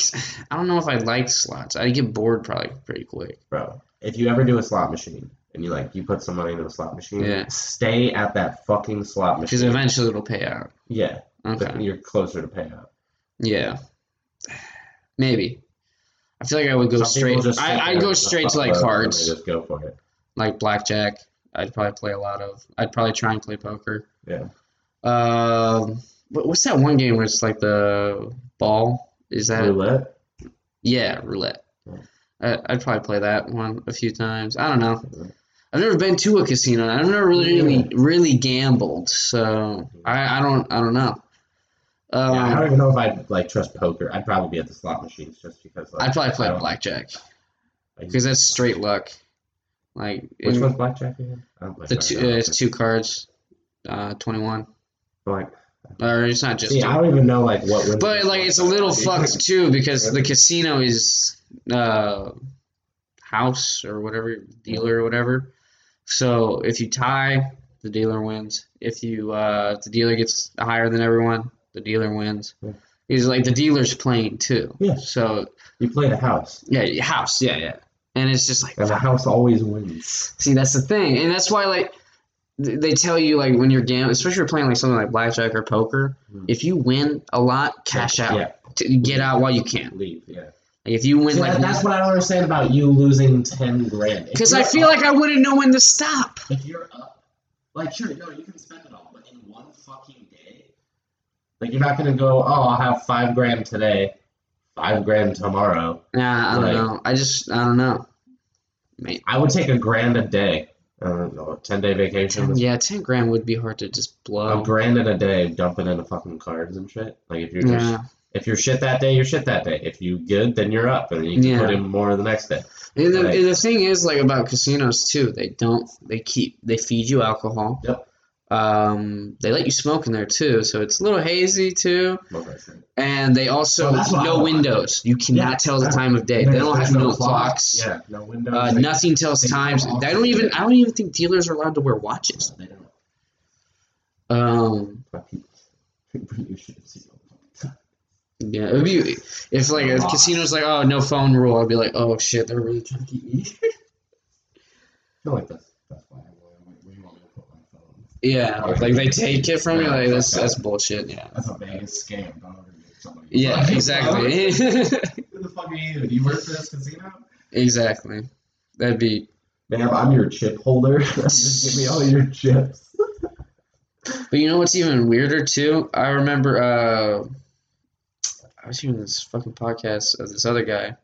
I don't know if I like slots. I get bored probably pretty quick. bro. If you ever do a slot machine and you like you put some money into a slot machine, Yeah. stay at that fucking slot machine. Because eventually it'll pay out. yeah, Okay. you're closer to payout. Yeah. Maybe. I feel like I would go Some straight. I there I and go straight to like cards, Just go for it. like blackjack. I'd probably play a lot of. I'd probably try and play poker. Yeah. Um, what, what's that one game where it's like the ball? Is that Roulette. yeah roulette? Yeah. I, I'd probably play that one a few times. I don't know. I've never been to a casino. I've never really really, really gambled, so I, I don't I don't know. Um, yeah, I don't even know if I'd like trust poker. I'd probably be at the slot machines just because. Like, I'd probably play blackjack because that's straight luck. Like Which in- one's blackjack again? The two, uh, it's two cards, uh, twenty one, Like, or it's not just. see. I don't even know like what. But like it's a *laughs* little fucked too because the casino is uh house or whatever dealer or whatever. So if you tie, the dealer wins. If you uh if the dealer gets higher than everyone, the dealer wins. Yeah. He's like the dealer's playing too. Yeah. So You play the house, yeah, house, yeah, yeah. And it's just like and the house always wins. See, that's the thing, and that's why like they tell you like when you're gambling, especially if you're playing like something like blackjack or poker, Mhm. if you win a lot, cash out, Yeah, to get out while you can. leave. Yeah. Like if you win See, like that- that's what I don't understand about you losing ten grand. Because I feel up- like I wouldn't know when to stop. if you're up, like sure, no, you can spend it all, but in one fucking like you're not gonna go, oh, I'll have five grand today, five grand tomorrow. Yeah, I don't know. I just I don't know. I would take a grand a day. I don't know, ten day vacation. yeah, ten grand would be hard to just blow. A grand in a day, dump it into fucking cards and shit. Like if you're just Yeah, if you're shit that day, you're shit that day. If you good, then you're up, and then you can Yeah. put in more the next day. and the, Right. and the thing is like about casinos too. They don't. They keep. They feed you alcohol. Yep. Um, they let you smoke in there too, so it's a little hazy too. What was I saying? And they also Oh, that's what I no windows. You cannot Yeah. tell the time of day. They don't have no clock. clocks. Yeah, no windows. Uh, They- nothing tells they times. don't I don't even. I don't even think dealers are allowed to wear watches. They don't. Um, But people- people you should see all the time. yeah, it would be if like a casino's like, oh, no phone rule. I'd be like, oh shit, they're really trying to keep me. *laughs* I feel like that's that's why I want we want me to put my phone. Yeah, like they take it from you. Like that's that's bullshit. Yeah. That's a Vegas scam. Don't ever give somebody. Yeah, exactly. Who the fuck *laughs* are you? Do you work for this casino? exactly. That'd be. Ma'am, I'm your chip holder. *laughs* Just give me all your chips. But you know what's even weirder too? I remember uh, I was hearing this fucking podcast of this other guy.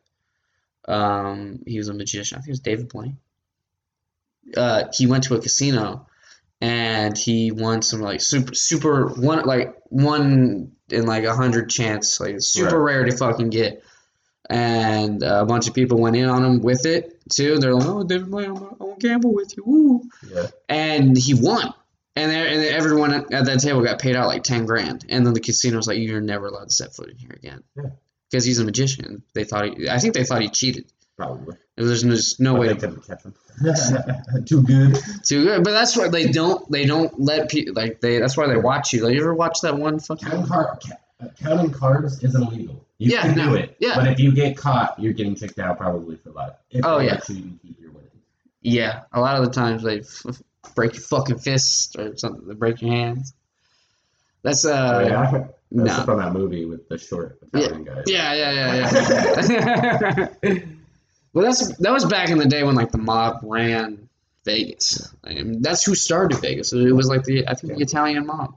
Um, he was a magician. I think it was David Blaine. Uh, he went to a casino, and he won some like super super one like one in like a hundred chance like super Right. rare to fucking get. And uh, a bunch of people went in on him with it too. They're like, "Oh, David Blaine, I'm gonna, gamble with you." Yeah. and he won. And, there, and everyone at at that table got paid out like ten grand. And then the casino was like, "You're never allowed to set foot in here again," Yeah. because he's a magician. They thought he, I think they thought he cheated. Probably. There's just no But way they to, couldn't catch him. *laughs* Too good. Too good. But that's why they don't they don't let people like they. That's why they watch you. Like you ever watch that one fucking? Counting, car- ca- counting cards isn't illegal. You Yeah, can no, do it. yeah. But if you get caught, you're getting kicked out probably for life. If Oh, yeah. you keep your winnings. Yeah, a lot of the times they f- break your fucking fists or something. They break your hands. That's uh oh, yeah. That's no. from that movie with the short Italian guy. Yeah, yeah, yeah, yeah. *laughs* *laughs* well, that's that was back in the day when like the mob ran Vegas. I mean, that's who started Vegas. It was like the I think the Italian mob.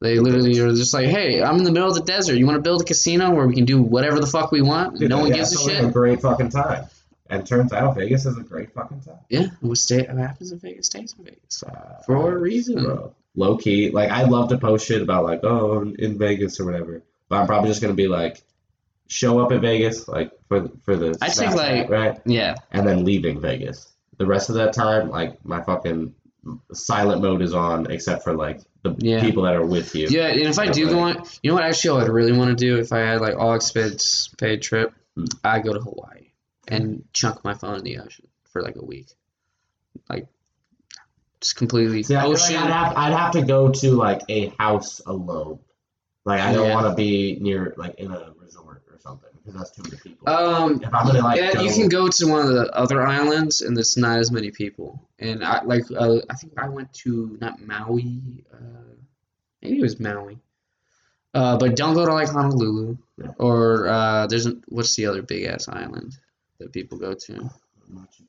They literally were just like, "Hey, I'm in the middle of the desert. You want to build a casino where we can do whatever the fuck we want? Dude, no one yeah, gives a shit." A great fucking time. And turns out Vegas is a great fucking time. Yeah, what stay what happens in Vegas stays in Vegas Uh, for a reason. bro. Low key, like I love to post shit about like, oh, I'm in Vegas or whatever. But I'm probably just gonna be like, show up at Vegas like for for the I think, like- right, Yeah, and then leaving Vegas. The rest of that time, like my fucking silent mode is on, except for like the Yeah. people that are with you. yeah. And if I do go on, you know what? Actually, I'd really want to do if I had like all expense paid trip. Hmm. I go to Hawaii and chunk my phone in the ocean for like a week, like just completely See, feel like ocean. I'd have I'd have to go to like a house alone. Like I don't Yeah. want to be near like in a resort because that's too many people. um, if I'm gonna like, yeah, go, you can go to one of the other islands, and there's not as many people. And I like, uh, I think I went to not Maui, uh, maybe it was Maui. Uh, but don't go to like Honolulu Yeah. or uh, there's an, what's the other big ass island that people go to? Machu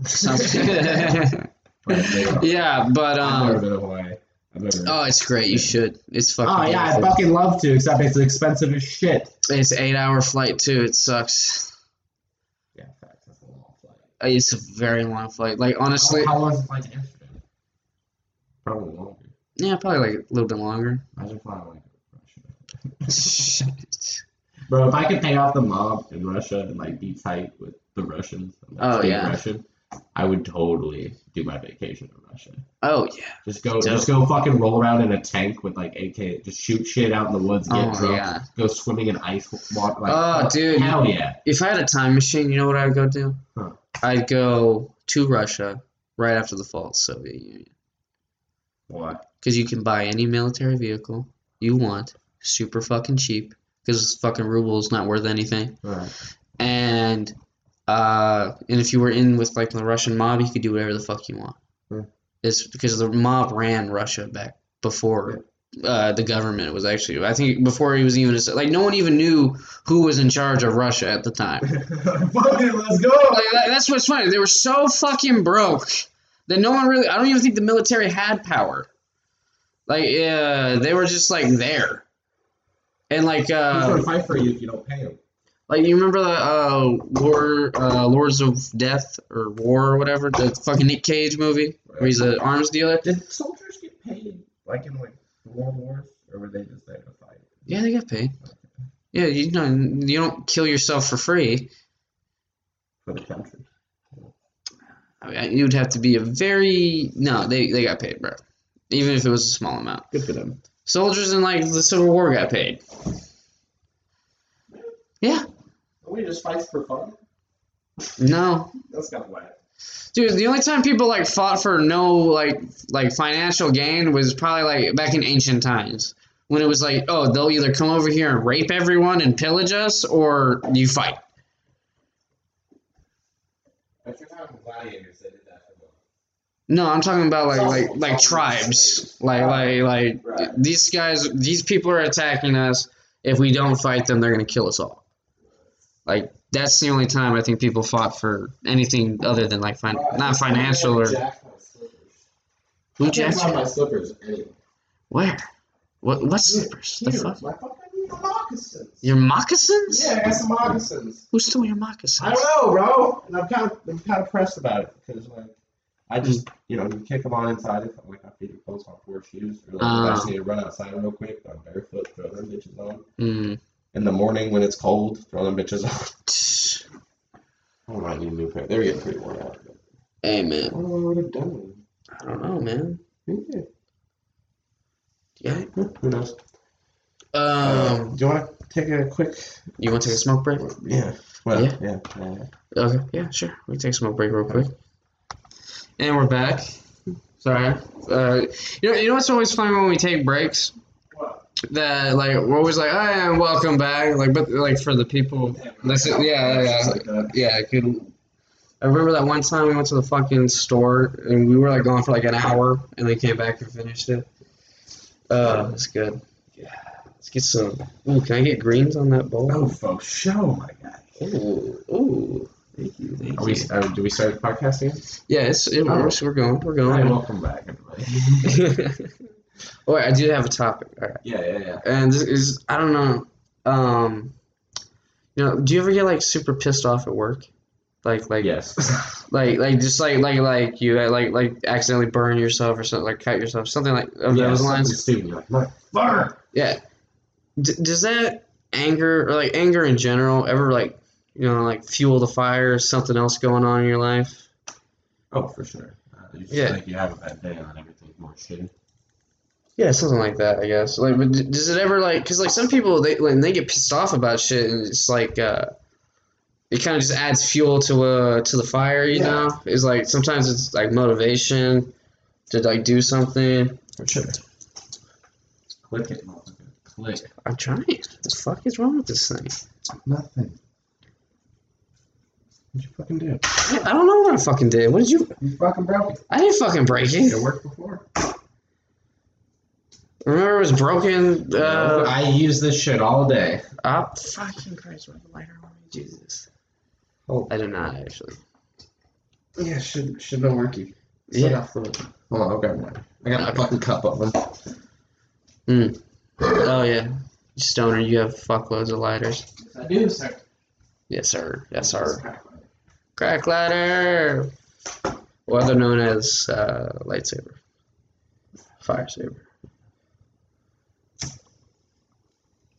Picchu. *laughs* *laughs* Yeah, but um, been to Hawaii. I've never. oh, it's great. You should. It's fucking. Oh yeah, I fucking love to, except it's expensive as shit. It's eight hour flight too. It sucks. Yeah, facts. That's a long flight. Uh, it's a very long flight. Like honestly, how, how long is the flight to Amsterdam? Probably longer. yeah, probably like a little bit longer. Imagine flying like *laughs* Russia. Shit. Bro, if I could pay off the mob in Russia and like be tight with the Russians, and, like, Oh, speak yeah. Russian, I would totally do my vacation in Russia. oh yeah. Just go, Dope. just go, fucking roll around in a tank with like AK, just shoot shit out in the woods, get Oh, drunk, yeah. go swimming in ice water. Like, Oh, dude. hell yeah! If I had a time machine, you know what I would go do? Huh. I'd go to Russia right after the fall of the Soviet Union. Why? Because you can buy any military vehicle you want, super fucking cheap, because fucking ruble is not worth anything. Right. And uh, and if you were in with like the Russian mob, you could do whatever the fuck you want. Hmm. It's because the mob ran Russia back before uh, the government was actually. I think before he was even like no one even knew who was in charge of Russia at the time. *laughs* Let's go. Like that, that's what's funny. They were so fucking broke that no one really. I don't even think the military had power. Like, uh, they were just like there, and like, He's uh, gonna fight for you if you don't pay him. Like you remember the uh, War, uh, Lords of Death or War or whatever, the fucking Nick Cage movie where he's an arms dealer. Did soldiers get paid like in like world wars, or were they just there to fight? Yeah, they got paid. Yeah, you know, you don't kill yourself for free. for the country? I mean, you'd have to be a very no. They they got paid, bro. Even if it was a small amount. Good for them. Soldiers in like the Civil War got paid. Yeah. We just fight for fun. No. That's kind of whack. Dude, the only time people like fought for no like like financial gain was probably like back in ancient times. When it was like, oh, they'll either come over here and rape everyone and pillage us or you fight. But you're talking gladiators that did that for them. No, I'm talking about like like like tribes. Like like like Right. these guys these people are attacking us. If we don't fight them, they're gonna kill us all. Like that's the only time I think people fought for anything other than like fin- not financial or my who I jacked my slippers anyway. Where? What what slippers? The fuck? my fucking moccasins. Your moccasins? Yeah, I got some moccasins. Who stole your moccasins? I don't know, bro. And I'm kind of, I'm kind of pressed about it because like, I just, you know, you kick them on inside if like my feet are closed on four shoes, or like if I just Ah. need to run outside real quick, I'm barefoot, throw them bitches on. Mm. In the morning when it's cold, throw them bitches on. I might need a new pair. They're getting pretty worn out. But Hey I don't know what I've done. I don't know, man. Yeah. Yeah. Who knows? Um, do you want to take a quick? you want to take a smoke break? Yeah. Well, Yeah. yeah. yeah, yeah. Okay, yeah, sure. We can take a smoke break real quick. And we're back. Sorry. Uh, you know, you know what's always funny when we take breaks? That like we're always like, I am welcome back." Like, but like for the people, listen, yeah, yeah, that. yeah. Good. I remember that one time we went to the fucking store and we were like gone for like an hour and then came back and finished it. Uh, it's good. Yeah. Let's get some. Ooh, can I get greens on that bowl? Oh, for sure, my guy. Ooh, ooh. Thank you. Thank Are we? you. Uh, do we start podcasting? Yeah, it's, it Oh. works. We're going. We're right, going. welcome back, everybody. *laughs* oh, wait, I do have a topic. All right. Yeah, yeah, yeah. And this is, I don't know. Um, you know, do you ever get like super pissed off at work? Like, like, Yes. *laughs* like, like, just like, like, like you like, like, accidentally burn yourself or something, like, cut yourself, something like of yeah, those lines. Stupid. Like, "Mother- Fire! Yeah. D- does that anger or like anger in general ever like, you know, like fuel the fire? or Something else going on in your life? Oh, for sure. Uh, you just Yeah. think you have a bad day and everything's more shitty. Yeah, something like that, I guess. Like, but does it ever like? Because like some people, they when they get pissed off about shit, and it's like, uh, it kind of just adds fuel to uh to the fire. You Yeah. know, it's like sometimes it's like motivation to like do something. For sure. Click it, motherfucker. Click. I'm trying. What the fuck is wrong with this thing? Nothing. What'd you fucking do? I I don't know what I fucking did. What did you? You fucking broke it. I didn't fucking break it. It worked before. Remember it was broken? Uh, I use this shit all day. oh, fucking Christ, where the lighter on me? Jesus. Oh. I do not actually. Yeah, should should know working. Yeah. Hold on, I'll grab one. I got my fucking cup of them. Oh yeah, Stoner, you have fuckloads of lighters. I do, sir. Yes, sir. Yes, sir. Crack ladder. Or other known as uh, lightsaber, fire saber.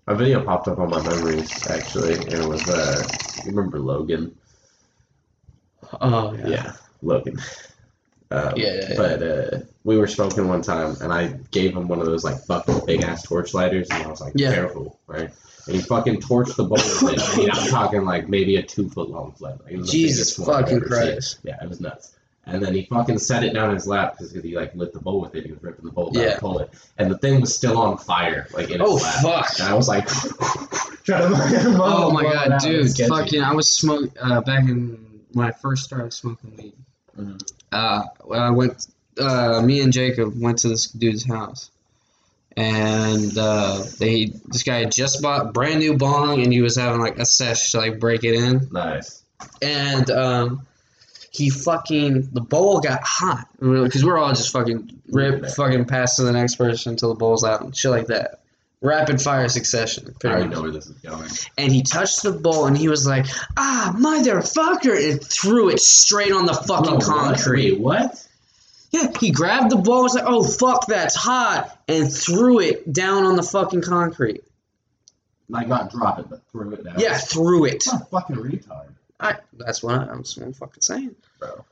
A video popped up on my memories actually, and it was uh, you remember Logan? Oh Yeah, yeah Logan. Um, Yeah, yeah, yeah. But uh, we were smoking one time, and I gave him one of those like fucking big ass torch lighters, and I was like, Yeah. "Careful, right?" And he fucking torched the bowl with it. I mean, I'm talking like maybe a two foot long flame. Like, it was the Jesus biggest one I've fucking. Christ. Yeah, it was nuts. And then he fucking set it down in his lap because he like lit the bowl with it. He was ripping the bowl down Yeah. and pull it, and the thing was still on fire, like in his Oh lap. fuck. And I was like, *laughs* trying to Oh my god. Dude! Fucking, I was smoking uh, back in when I first started smoking weed. Mhm. Uh, when I went. Uh, me and Jacob went to this dude's house, and uh, they this guy had just bought brand new bong, and he was having like a sesh to like break it in, Nice. and um, he fucking the bowl got hot because we're all just fucking rip, fucking pass to the next person until the bowl's out and shit like that. Rapid fire succession. I already much know where this is going. and he touched the bowl and he was like, "Ah, motherfucker!" and threw it straight on the fucking what? concrete. Wait, what? Yeah, he grabbed the ball, was like, "Oh fuck, that's hot," and threw it down on the fucking concrete. Like not drop it, but threw it down. Yeah, threw it. What a fucking retard, I, that's what I, I'm, that's what I'm fucking saying. bro.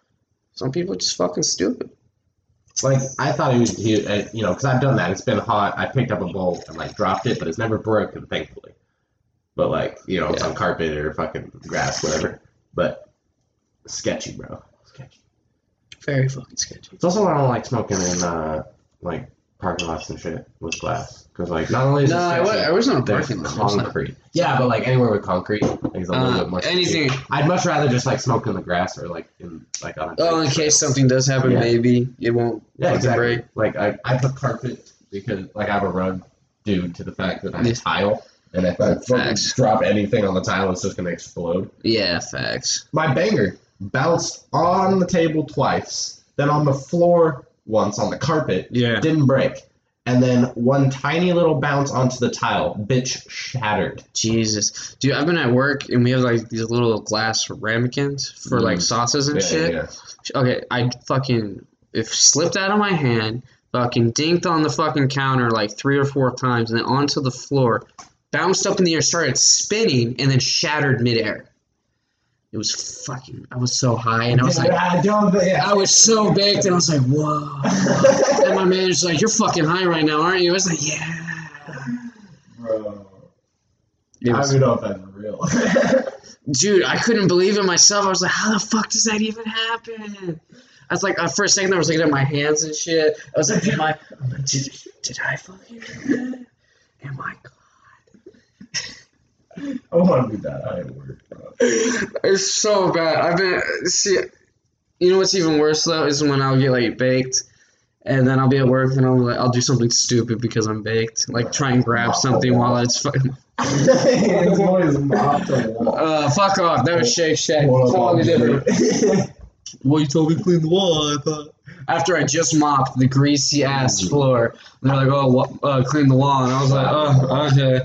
Some people are just fucking stupid. Like I thought he was, he, uh, you know, because I've done that. It's been hot. I picked up a bowl and like dropped it, but it's never broken, thankfully. But like, you know, it's Yeah. on carpet or fucking grass, whatever. But sketchy, bro. Sketchy. Very fucking sketchy. It's also why I don't like smoking in uh like parking lots and shit with glass. Because like not only is No, it I, I was not there's parking lot. Concrete. Yeah, but like anywhere with concrete, like, it's a little Uh, bit more. anything. I'd much rather just like smoke in the grass or like in like on. A Oh, in case something does happen, Yeah. maybe it won't Yeah, fucking exactly. break. Like I, I put carpet because like I have a rug due to the fact that I have Yeah. tile, and if I fucking Facts. drop anything on the tile, it's just gonna explode. Yeah, facts. My banger bounced on the table twice, then on the floor once on the carpet, Yeah. didn't break, and then one tiny little bounce onto the tile, bitch shattered. Jesus, dude, I've been at work and we have like these little glass ramekins for like Mm. sauces and Yeah, shit. yeah. Okay, I fucking it slipped out of my hand, fucking dinked on the fucking counter like three or four times, and then onto the floor, bounced up in the air, started spinning, and then shattered midair. It was fucking. I was so high, and I was like, I. I was so baked, and I was like, whoa. and my manager's like, "You're fucking high right now, aren't you?" I was like, "Yeah." Bro. It I was- don't even know if that's real. *laughs* dude, I couldn't believe it myself. I was like, how the fuck does that even happen? I was like, uh, for a second, I was looking at my hands and shit. I was like, am I, did, did I fucking? Am I? I want to do that. I ain't work, bro. It's so bad. I've been, see, you know what's even worse though is when I'll get like baked. And then I'll be at work and I'll like I'll do something stupid because I'm baked. Like try and grab something while it's fucking it's *laughs* always mopped uh fuck off. That was Shake Shack. Hold Totally different. *laughs* Well, you told me to clean the wall. I thought. After I just mopped the greasy ass floor, and they're like, "Oh, what, uh, clean the wall," and I was like, "Oh, okay."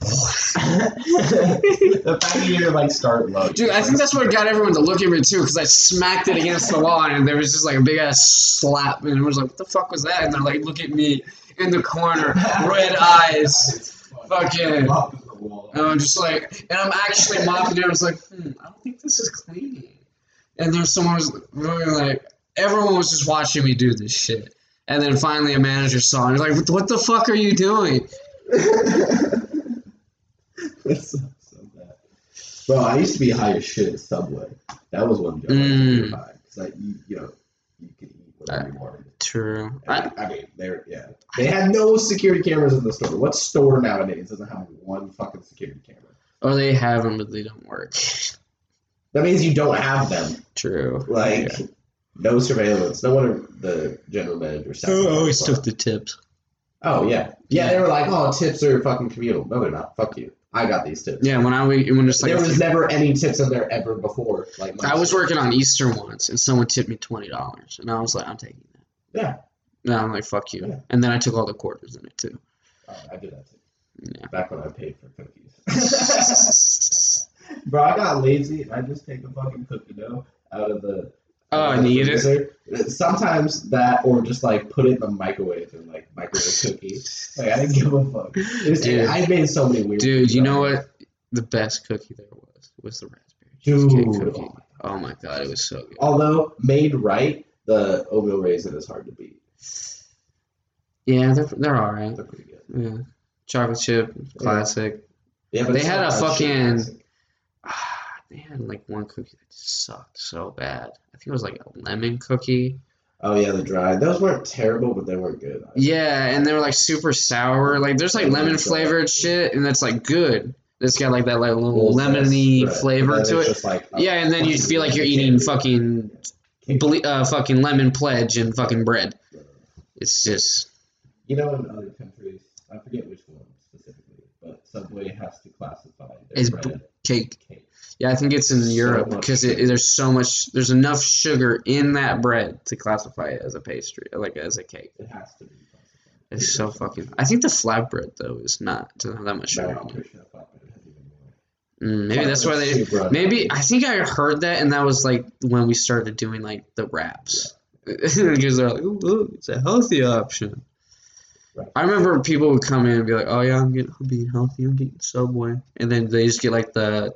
*laughs* the fact that you like start low. Dude, I think that's what got everyone to look at me too, because I smacked it against the wall, and there was just like a big ass slap, and it was like, "What the fuck was that?" And they're like, "Look at me in the corner, red eyes, fucking." And I'm just like, and I'm actually mopping it. I was like, hmm, I don't think this is clean. And there's someone was really like, everyone was just watching me do this shit. And then finally a manager saw and was like, what the fuck are you doing? It's *laughs* so, so bad. Bro, I used to be high as shit at Subway. That was one job Mm. It's like you, you know, you could eat whatever you wanted. True. I, I, mean, they're yeah. They had no security cameras in the store. What store nowadays doesn't have one fucking security camera? or they have them, but they don't work. *laughs* That means you don't have them. True. Like Yeah. no surveillance. No wonder the general manager. him. always took the tips. Oh yeah, yeah. They were like, "Oh, tips are fucking communal." No, they're not. Fuck you. I got these tips. Yeah, when I was when it's like there was never any tips in there ever before. Like I was working on Easter once, and someone tipped me twenty dollars, and I was like, I'm taking that. Yeah. No, I'm like, fuck you. Yeah. And then I took all the quarters in it too. Oh, I did that too. Yeah. Back when I paid for cookies. *laughs* Bro, I got lazy and I just take a fucking cookie dough out of the. Oh, out of and the eat it? Sometimes that, or just like put it in the microwave and like microwave cookie. Like I didn't give a fuck. Was, Dude. I made so many weird. Dude, you know what? The best cookie there was was the raspberry Dude, cheesecake cookie. oh my god, it was so good. Although made right, the oatmeal raisin is hard to beat. Yeah, they're they're all right. They're pretty good. Yeah, chocolate chip, classic. Yeah, but They had a fucking- classic. They had like one cookie that just sucked so bad. I think it was like a lemon cookie. Oh yeah, the dry. Those weren't terrible, but they weren't good. Yeah, and they were like super sour. Like there's like lemon flavored shit, and that's like good. It's got like that like little lemony right. flavor to it. like, oh, Yeah, and then you feel like you're eating fucking, uh, fucking lemon pledge and fucking bread. It's just You know, in other countries, I forget which one specifically, but Subway has to classify their It's bread cake. cake. Yeah, I think it's in Europe because it, there's so much. There's enough sugar in that bread to classify it as a pastry, like as a cake. It has to be. It's so fucking. I think the flatbread though is not doesn't have that much sugar. I'm in it. pretty sure flatbread has even more. Mm, maybe that's why they. Maybe. I think I heard that, and that was like when we started doing like the wraps, *laughs* because they're like, "Ooh, it's a healthy option." Right. I remember people would come in and be like, "Oh yeah, I'm getting, I'm being healthy. I'm getting Subway," and then they just get like the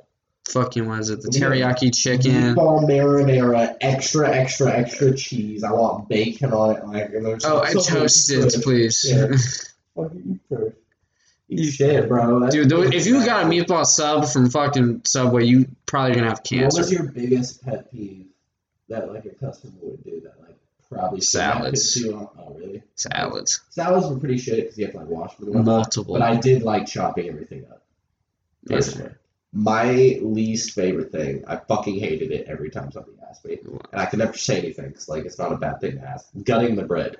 fucking what is it, the Yeah. teriyaki chicken. Meatball marinara, extra, extra, extra cheese. I want bacon on it. Like, and there's Oh, like, and so much toasted, please. Yeah. Fucking eat. Eat shit, bro. That's- Dude, though, if you got a meatball sub from fucking Subway, you probably gonna have cancer. What was your biggest pet peeve that like a customer would do that like probably should not put Salads. on? Oh, really? Salads, Salads were pretty shit because you have to like wash them multiple. But I did like chopping everything up. Personally. My least favorite thing, I fucking hated it every time somebody asked me, and I could never say anything because like it's not a bad thing to ask. Gutting the bread.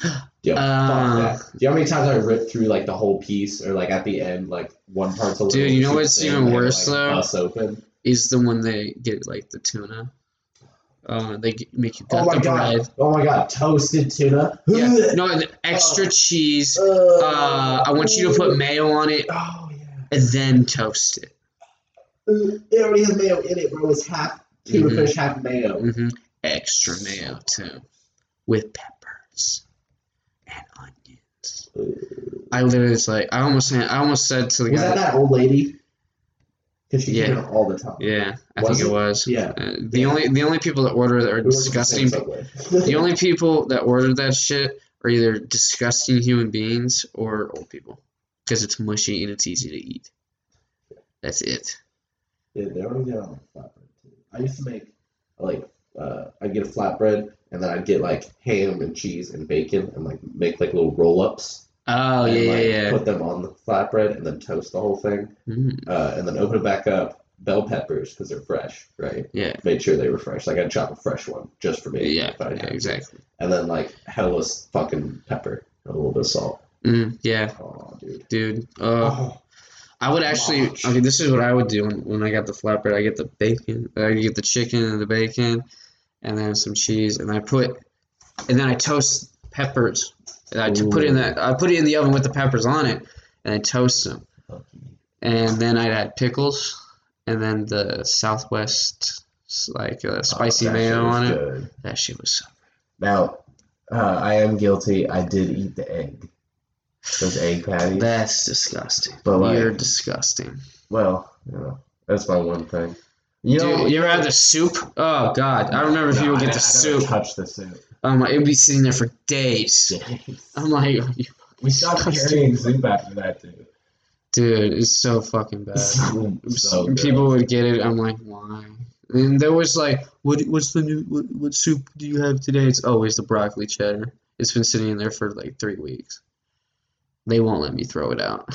*gasps* Yo, Uh. fuck that. Do you know how many times I ripped through like the whole piece, or like at the end, like one part's a little Dude, you know what's even and worse, like, though? open. is the one they get like the tuna. Uh, they get, make you Oh my the god! bread. Oh my god! Toasted tuna. Yeah, *laughs* no, the extra Oh. cheese. Uh, I want you to put mayo on it Oh. And then toast it. Uh, It already has mayo in it, bro. It's half tuna Mhm. fish, half mayo. hmm Extra mayo too, with peppers and onions. I literally was like, I almost, had- I almost said to the Was guy, that that old lady? Because she Yeah. came in all the time. yeah, I Was think it it? was. Yeah. Uh, the only, the only people that order that are We at the disgusting. *laughs* The only people that order that shit are either disgusting human beings or old people because it's mushy and it's easy to eat. That's it. Yeah, they already get on flatbread too. I used to make like uh, I'd get a flatbread and then I'd get like ham and cheese and bacon and like make like little roll ups. Oh and, yeah, like, yeah, yeah. Put them on the flatbread and then toast the whole thing, Mm, uh, and then open it back up. Bell peppers because they're fresh, right? yeah, Made sure they were fresh. Like I'd chop a fresh one just for me. yeah, yeah, exactly. And then like hellless fucking pepper, and a little bit of salt. Mm, yeah, Oh, dude. dude. Uh, Oh, I would actually. Gosh. Okay, this is what I would do when, when I got the flatbread. I get the bacon. I get the chicken and the bacon, and then some cheese, and I put, and then I toast peppers. And I to put it in that. I put it in the oven with the peppers on it, and I toast them. and then I'd add pickles, and then the Southwest like uh, spicy Oh, mayo on it. That shit was so. Now, uh, I am guilty. I did eat the egg. Those egg patties. That's disgusting. But, like- You're disgusting. well, you know, that's my one thing. You know, Dude, you ever had the soup? Oh God, I remember No, people I get the I soup. touched the soup. Oh my, it'd be sitting there for days. I'm like, we stopped carrying soup after that too. dude, it's so fucking bad. So, so people would get it. I'm like, why? And there was like, what? What's the new? What, what soup do you have today? It's always the broccoli cheddar. It's been sitting in there for like three weeks. They won't let me throw it out.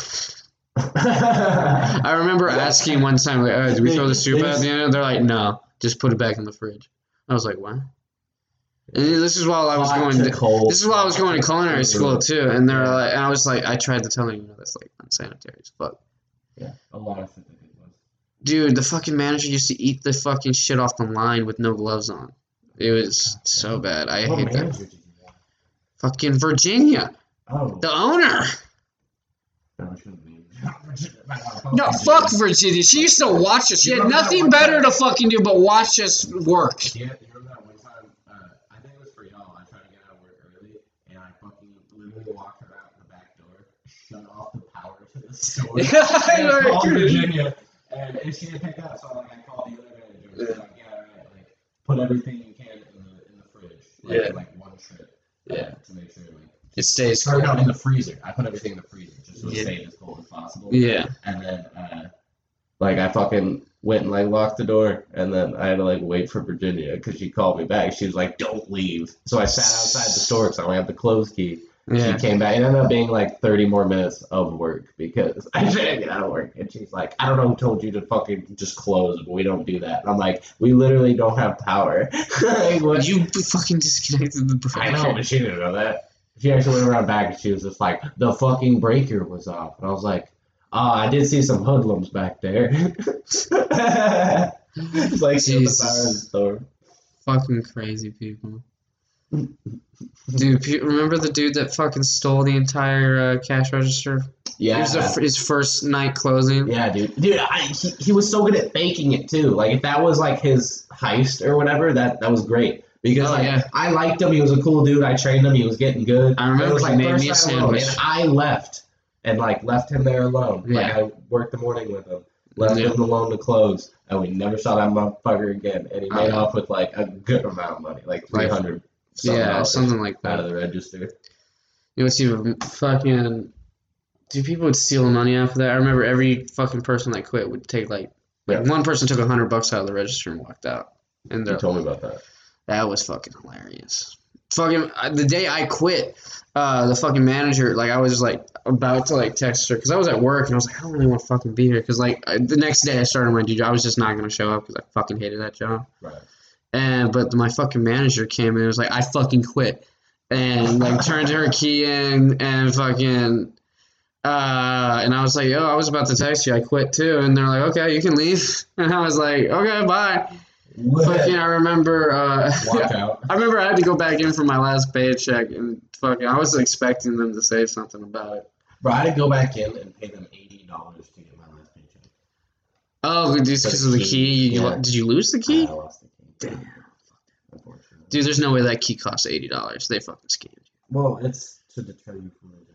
*laughs* I remember asking one time, like, oh, "Do we throw the soup out at the end?" They're like, "No, just put it back in the fridge." I was like, "What?" And this is while I was going. to this is while I was going to culinary school too, and they're like, and I was like, I tried to tell them, you know, that's like unsanitary as fuck. Yeah, a lot of shit that it was. Dude, the fucking manager used to eat the fucking shit off the line with no gloves on. It was so bad. I What hate that. Fucking Virginia, Oh, the owner. no, it shouldn't be. No, fuck Virginia. She used to watch us. She had nothing better to fucking do but watch us work. Yeah, you remember that one time? Uh, I think it was for y'all. I tried to get out of work early, and I fucking literally walked her out the back door, shut off the power to the store, *laughs* and called. Virginia. And if she didn't pick up, so I'm like I called the other manager. and She's like, yeah, all right, like put everything you can in the in the fridge, like, Yeah. like one trip, uh, Yeah. to make sure like. It stays Or no, in the freezer. I put everything in the freezer just so it Yeah. stayed as cold as possible. Yeah. And then, uh, like, I fucking went and like locked the door, and then I had to like wait for Virginia because she called me back. She was like, "Don't leave." So I sat outside the store because I only have the close key. Yeah. She came back. It ended up being like thirty more minutes of work because *laughs* I didn't get out of work. And she's like, "I don't know who told you to fucking just close, but we don't do that." And I'm like, "We literally don't have power." *laughs* like? You fucking disconnected the breaker. I know, but she didn't know that. She actually went around back and she was just like, the fucking breaker was off. And I was like, oh, I did see some hoodlums back there. *laughs* it's like, she was the the store. Fucking crazy people. Dude, remember the dude that fucking stole the entire uh, cash register? Yeah. was the, his first night closing. yeah, dude. Dude, I, he, he was so good at faking it, too. Like, if that was, like, his heist or whatever, that, that was great. Because, Oh, like, yeah. I liked him. He was a cool dude. I trained him. He was getting good. I remember he like, made me a sandwich. And I left and, like, left him there alone. Like, Yeah. I worked the morning with him. Left Yeah. him alone to close, and we never saw that motherfucker again. And he made Uh, off with like a good amount of money, like three hundred. Like. Yeah, something like out that. of the register. You know, what's even fucking. Dude, people would steal money off of that. I remember every fucking person that quit would take like. Like one person took a hundred bucks out of the register and walked out. And You they're told me about that. That was fucking hilarious. Fucking the day I quit, uh, the fucking manager, like I was like about to like text her because I was at work and I was like, I don't really want to fucking be here because like I, the next day I started my new job, I was just not gonna show up because I fucking hated that job. Right. And but my fucking manager came in and was like, I fucking quit, and like turned her *laughs* key in and fucking. Uh, and I was like, yo, I was about to text you. I quit too. And they're like, okay, you can leave. *laughs* And I was like, okay, bye. Fucking, I remember. Uh, Walk out. *laughs* I remember I had to go back in for my last paycheck, and fucking, I was expecting them to say something about it. Bro, I had to go back in and pay them eighty dollars to get my last paycheck. Oh, just because of the key. You, Yeah. Did you lose the key? I lost the key. Damn. Dude, there's no way that key costs eighty dollars. They fucking scammed you. Well, it's to deter you from losing.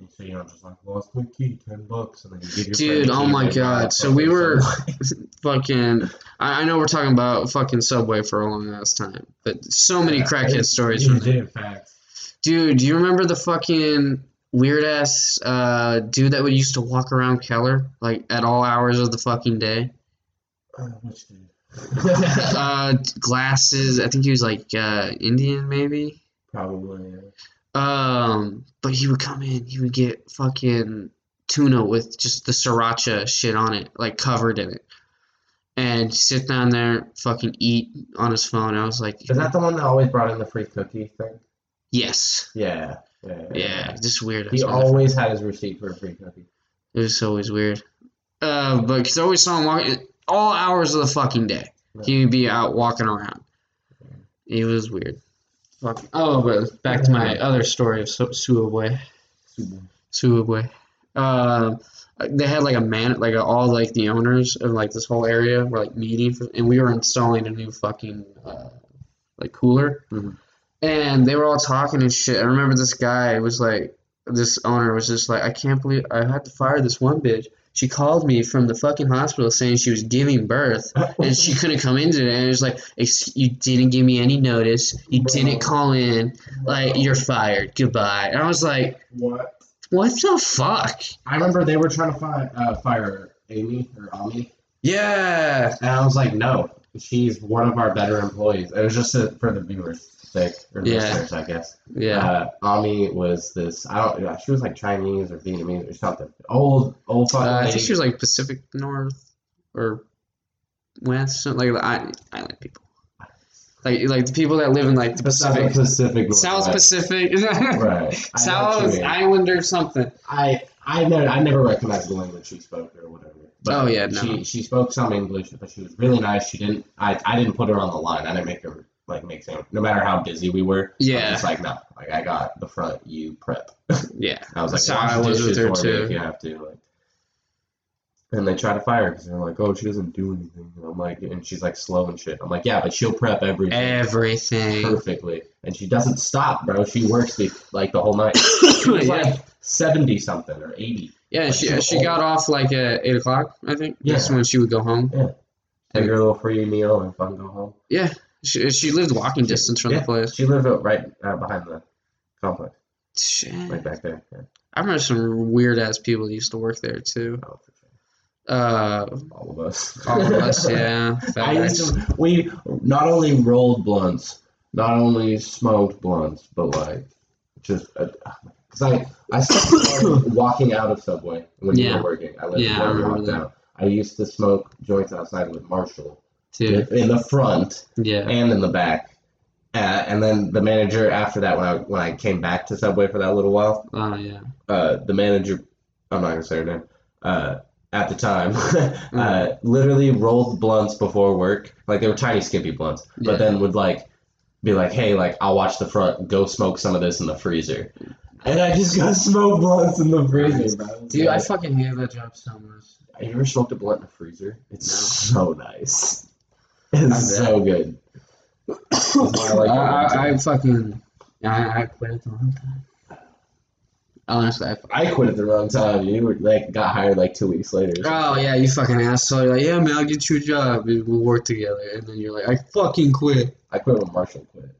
And so you're not just like, lost my key, ten bucks, and then you give your Dude, oh my and they buy God. So we were- *laughs* *laughs* Fucking, I, I know we're talking about fucking Subway for a long ass time, but so many Yeah, crackhead stories You from did, facts. Dude, do you remember the fucking weird ass uh, dude that would used to walk around Keller like at all hours of the fucking day? Uh, which dude? *laughs* uh, glasses. I think he was like uh, Indian, maybe. Probably. Yeah. Um, but he would come in. He would get fucking tuna with just the sriracha shit on it, like covered in it, and sit down there, fucking eat on his phone. I was like, Is that the one that always brought in the free cookie thing? yes, Yeah. Yeah. yeah, just weird. He always had his receipt for a free cookie. It was always weird. Uh, but because I always saw him walking all hours of the fucking day. He would be out walking around. It was weird. Fuck. Oh, but back to my other story of Su- Suabwe. Suabwe. Um, they had like a man, like a, all like the owners of like this whole area were like meeting, for, and we were installing a new fucking uh, like cooler, Mhm. and they were all talking and shit. I remember this guy was like, this owner was just like, I can't believe I had to fire this one bitch. She called me from the fucking hospital saying she was giving birth and she couldn't come in today. And it was like, you didn't give me any notice. You didn't call in. Like, you're fired. Goodbye. And I was like, What? what the fuck? I remember they were trying to fire, uh, fire Amy or Ami, Yeah. and I was like, no, she's one of our better employees. It was just to, for the viewers' sake, or Yeah. listeners, I guess. Yeah. Uh, Ami was this, I don't she was like Chinese or Vietnamese or something. Old, old Uh, I think she was like Pacific North or West, something like that. I, island people. Like like the people that live in like the Pacific, Pacific. South Northwest. Pacific, *laughs* Right. I know what you South mean. Islander something. I I never I never recognized the language she spoke or whatever. But Oh, yeah, no. She she spoke some English, but she was really nice. She didn't. I I didn't put her on the line. I didn't make her like make sense. No matter how busy we were. Yeah. it's like no, like I got the front. You prep. *laughs* Yeah, I was like, wash I was with her, too. If you have to, like. And they try to fire her because they're like, "Oh, she doesn't do anything." And I'm like, and she's like slow and shit. I'm like, "Yeah, but she'll prep everything everything. perfectly, and she doesn't stop, bro. She works the like the whole night. *coughs* She was yeah, like seventy something or eighty. yeah. like, She she- she got off like at eight o'clock. I think that's when she would go home. Yeah. Take her a little free meal and fun go home. Yeah, she, she lived walking distance from Yeah. the place. She lived right uh, behind the complex, Shit. right back there. Yeah. I remember some weird ass people that used to work there too. Oh, for sure. Uh, All of us. all of us, yeah. *laughs* I used to, we not only rolled blunts, not only smoked blunts, but like just because I I started *coughs* walking out of Subway when you Yeah. were working. I lived Yeah, I remember that. out. I used to smoke joints outside with Marshall Dude, in the front yeah. and in the back. Uh, and then the manager after that, when I when I came back to Subway for that little while, Oh yeah. uh, the manager, I'm not gonna say her name, uh, at the time, *laughs* Mm. uh, literally rolled blunts before work. Like they were tiny, skimpy blunts, but Yeah. then would like be like, "Hey, like I'll watch the front. Go smoke some of this in the freezer." And I just got *laughs* smoke blunts in the freezer, bro. Dude, I fucking hate that job so much. Have you ever smoked a blunt in a freezer? It's No. so nice. It's so good. I I. Fucking, I, I quit at the wrong time. Honestly, I, I quit at the wrong time. You were like got hired like two weeks later. oh yeah, you fucking asshole. You're like, yeah, man, I'll get you a job. We- We'll work together. And then you're like, I fucking quit. I quit when Marshall quit.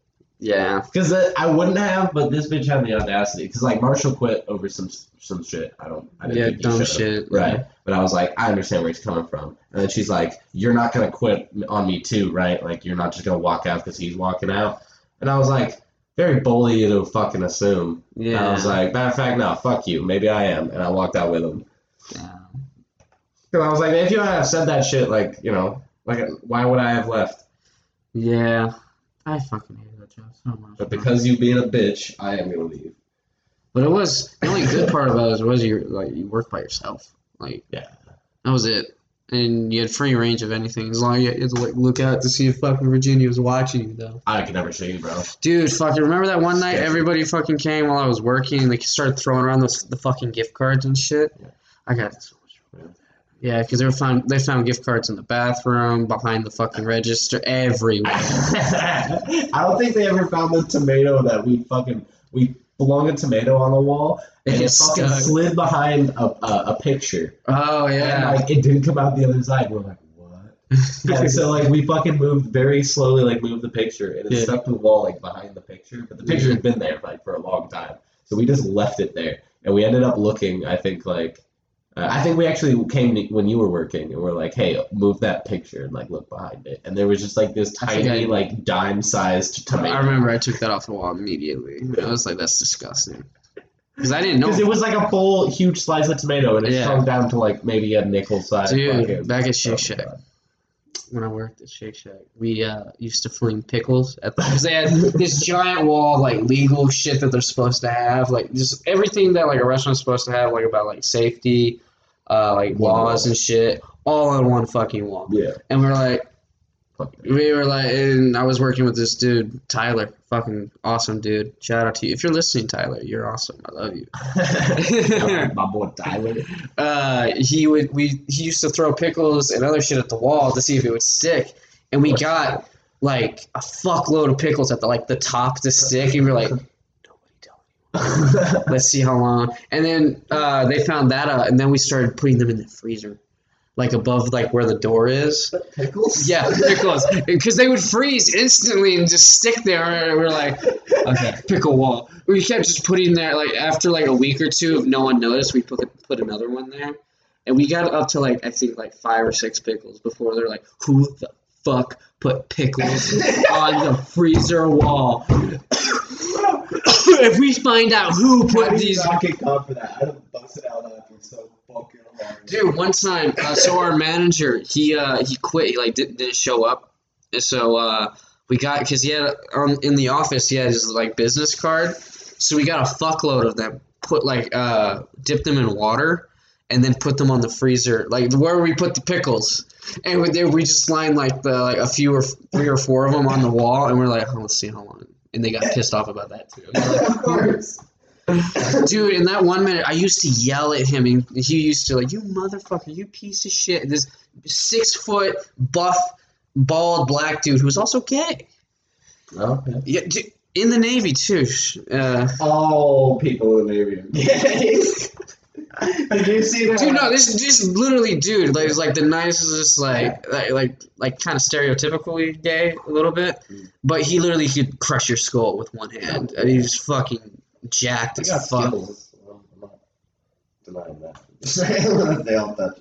Yeah. Because I wouldn't have, but this bitch had the audacity. Because like Marshall quit over some some shit. I don't. I didn't Yeah, think dumb shit. Right. But I was like, I understand where he's coming from. And then she's like, You're not gonna quit on me too, right? Like you're not just gonna walk out because he's walking out. And I was like, very bold of you to fucking assume. Yeah. And I was like, matter of fact, no, fuck you. Maybe I am. And I walked out with him. yeah. Because I was like, if you had said that shit, like, you know, like, why would I have left? Yeah. I fucking hate that job. But because you being a bitch, I am gonna leave. But it was the only good part about it was you like you work by yourself. Like Yeah. that was it. And you had free range of anything as long as you had to like look out to see if fucking Virginia was watching you though. I could never see you, bro. Dude, fucking remember that one night everybody fucking came while I was working and they started throwing around the, the fucking gift cards and shit. Yeah. I got so much trouble with that. Yeah, because they were found they found gift cards in the bathroom, behind the fucking register, everywhere. *laughs* I don't think they ever found the tomato that we fucking we flung a tomato on the wall and it It's fucking stuck. slid behind a, a, a picture Oh yeah. and like it didn't come out the other side. We're like, what? *laughs* and so like we fucking moved very slowly, like moved the picture, and it Yeah. stuck to the wall like behind the picture. But the picture had been there like for a long time, so we just left it there, and we ended up looking. I think like. Uh, I think we actually came to, when you were working, and we're like, "Hey, move that picture and like look behind it." And there was just like this tiny, like dime-sized tomato. I remember I took that off the wall immediately. I was like, that's disgusting. Because I didn't know. Because it was like a full, huge slice of tomato, and it Yeah. shrunk down to like maybe a nickel size. Dude, fucking- back at Shake Shack. When I worked at Shake Shack, we uh, used to fling pickles at because they had this giant wall of, like legal shit that they're supposed to have, like just everything that like a restaurant's supposed to have, like about like safety, uh, like One laws wall. and shit, all on one fucking wall. Yeah. And we're like, Fuck. we were like, and I was working with this dude, Tyler, fucking awesome dude. Shout out to you if you're listening, Tyler. You're awesome. I love you. *laughs* *laughs* My boy Tyler. uh, he would we he used to throw pickles and other shit at the wall to see if it would stick, and we got like a fuckload of pickles at the like the top to stick, and we are like, nobody tell me. *laughs* Let's see how long. And then uh, they found that out, and then we started putting them in the freezer, like above like where the door is. Pickles? Yeah, pickles, *laughs* because they would freeze instantly and just stick there. And we're like, okay, pickle wall. We kept just putting there. Like after like a week or two, if no one noticed, we put put another one there, and we got up to like I think like five or six pickles before they're like, who the fuck put pickles *laughs* on the freezer wall? If we find out who put these. not get caught for that. I'd have busted out laughing so fucking. Dude, one time, uh, so our manager, he uh, he quit. He like didn't, didn't show up, and so uh, we got because he had um, in the office he had his like business card, so we got a fuckload of them. Put like uh, dip them in water, and then put them on the freezer, like where we put the pickles. And we, they, we just lined like the like a few or three or four of them on the wall, and we're like, oh, let's see how long. And they got pissed off about that too. *laughs* of course. Dude, in that one minute, I used to yell at him, and he used to like, "You motherfucker, you piece of shit!" This six foot buff, bald black dude who was also gay. Okay. Yeah, d- in the Navy too. Uh, All people in the Navy. *laughs* *laughs* are gays. Did you see that? dude, no, this this literally dude, like, was like the nicest, like like like, like kind of stereotypically gay a little bit, but he literally could crush your skull with one hand. And he was fucking jacked They as fuck. skills. I'm not denying that. they all touch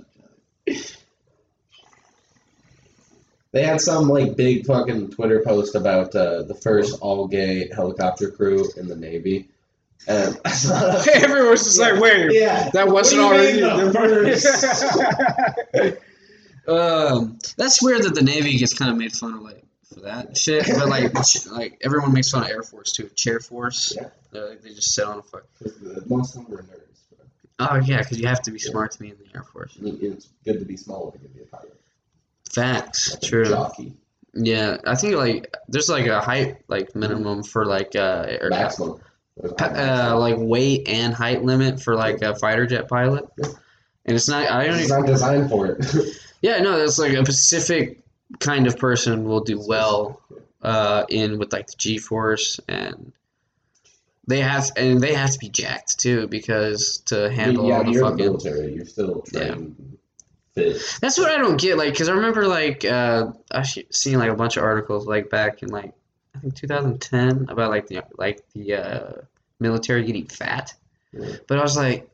each other. They had some like big fucking Twitter post about uh, the first all gay helicopter crew in the Navy. And *laughs* *laughs* Everyone was just like, "Wait, yeah, that wasn't already the first. *laughs* um, that's weird that the Navy gets kind of made fun of like for that shit, but like like everyone makes fun of Air Force too. Chair Force, Yeah. They're like, they just sit on a fuck. most of them were nerds. But Oh yeah, because you have to be smart to be in the Air Force. I mean, it's good to be small to be a pilot. Facts, Like true. Jockey. Yeah, I think like there's like a height like minimum for like uh, air, Maximum. Pa- uh like weight and height limit for like a fighter jet pilot, and it's not. I don't. it's Even, not designed for it. *laughs* yeah, no, it's like a specific kind of person will do well uh, in with like the G force and they have and they have to be jacked too because to handle yeah, all the you're in the military. You're still trained. Fit. That's what I don't get. Like, cause I remember like uh, I seen like a bunch of articles like back in like I think 2010 about like the like the uh, military getting fat, Yeah. but I was like,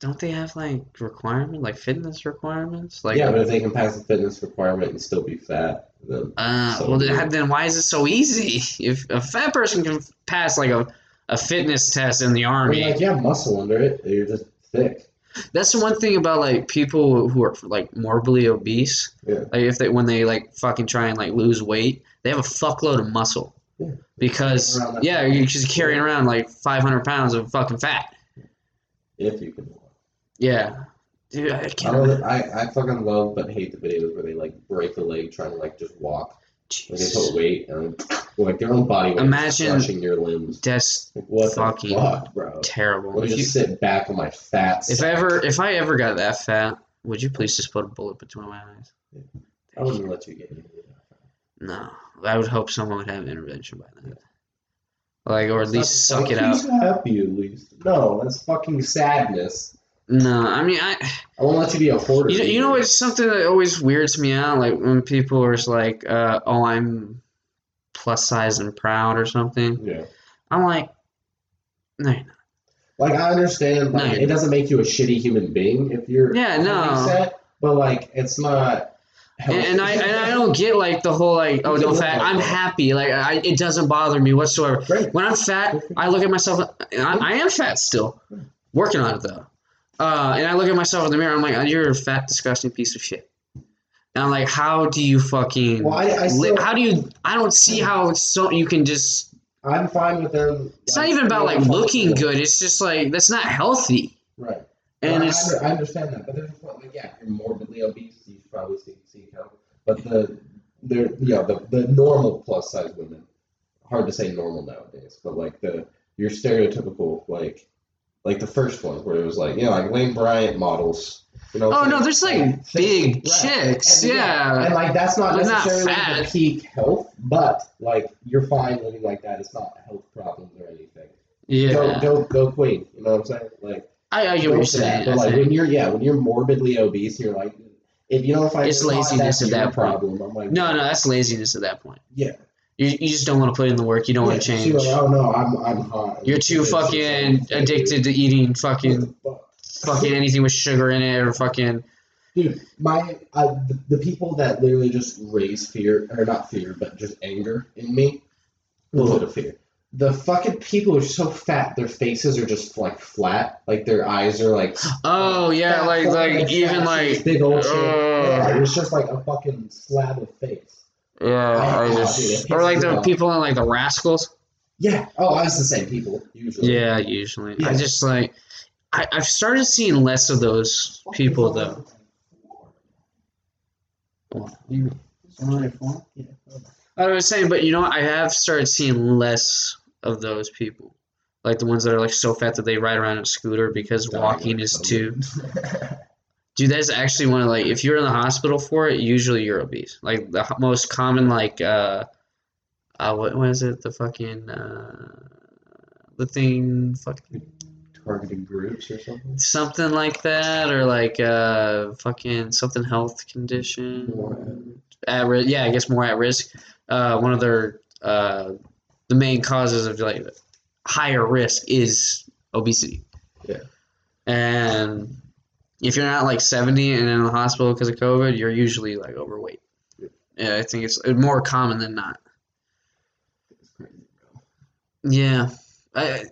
don't they have like requirement like fitness requirements? Like, yeah, but if they can pass the fitness requirement and still be fat, then Uh, So well, then, then why is it so easy? If a fat person can pass like a, a fitness test in the I army, mean, like you have muscle under it. You're just thick. that's the one thing about like people who are like morbidly obese. Yeah. Like if they when they like fucking try and like lose weight, they have a fuckload of muscle. Yeah. Because yeah, you're just carrying around like 500 pounds of fucking fat. If you can. Yeah, dude, I I can't. don't. I, I fucking love but hate the videos where they like break a leg trying to like just walk. Like they put weight and like their own body weight Imagine- crushing your limbs. That's Like, what fucking fuck, bro? terrible. Let me If you- just sit back on my fat. If sack. ever, if I ever got that fat, would you please just put a bullet between my eyes? I wouldn't let you get me. No, I would hope someone would have intervention by then. Like, or at least suck it out. help at least. No, that's fucking sadness. No, I mean, I, I won't let you be a hoarder. you know, you know what's something that always weirds me out? Like when people are just like, uh, "Oh, I'm plus size and proud" or something. Yeah. I'm like, no, you're not. Like I understand, No, like you're it doesn't make you a shitty human being if you're Yeah, no. set, but like it's not. And, and I and I don't get like the whole like, oh, no fat. I'm happy. Like, I, it doesn't bother me whatsoever. Great. When I'm fat, I look at myself. I, I am fat still, working on it though. Uh, and I look at myself in the mirror. I'm like, "Oh, you're a fat, disgusting piece of shit. And I'm like, how do you fucking? Well, I, I still, how do you? I don't see how it's so you can just. I'm fine with them. It's like, not even about like looking good. It's just like that's not healthy. Right. And Well, it's I, understand that, but there's a point, like yeah, you're morbidly obese, you should probably seek seek help. But the they're yeah the the normal plus size women, hard to say normal nowadays, but like the your stereotypical like like the first one where it was like yeah like Lane Bryant models. You know, oh I'm no, there's like big right. chicks. And, Yeah. and like that's not not necessarily fat. the peak health, but like you're fine living like that. It's not health problems or anything. Yeah. Go go go queen. You know what I'm saying? Like I, I get what you're saying. But like when you're yeah when you're morbidly obese, you're like if you don't find It's laziness at that point. problem. I'm like No, no, that's laziness at that point. yeah. You, you just don't want to put in the work. You don't want to change. like, oh no, I'm I'm hot. You're too It's- fucking addicted to eating fucking fuck? fucking anything with sugar in it or fucking. Dude, my I, the, the people that literally just raise fear or not fear, but just anger in me, a little bit of fear. The fucking people are so fat, their faces are just like flat, like their eyes are like. Oh yeah, like like even like. big old uh, Yeah, it's just like a fucking slab of face. Yeah, I Oh, just or like the off. people in like the Rascals. Yeah. Oh, I was the same people usually. Yeah, usually. I just like I, I've started seeing less of those people though. I was saying, but you know, what? I have started seeing less of those people, like the ones that are like so fat that they ride around on a scooter because walking is too. Dude, that's actually one of like if you're in the hospital for it, usually you're obese. Like the most common, like uh, uh, what was it? The fucking uh, the thing, fucking Targeting groups or something. something like that, or like uh, fucking something health condition. At risk, yeah, I guess more at risk. Uh, one of their uh, the main causes of like higher risk is obesity. Yeah. And if you're not like 70 and in the hospital because of COVID, you're usually like overweight. Yeah, I think it's more common than not. Crazy. Yeah, I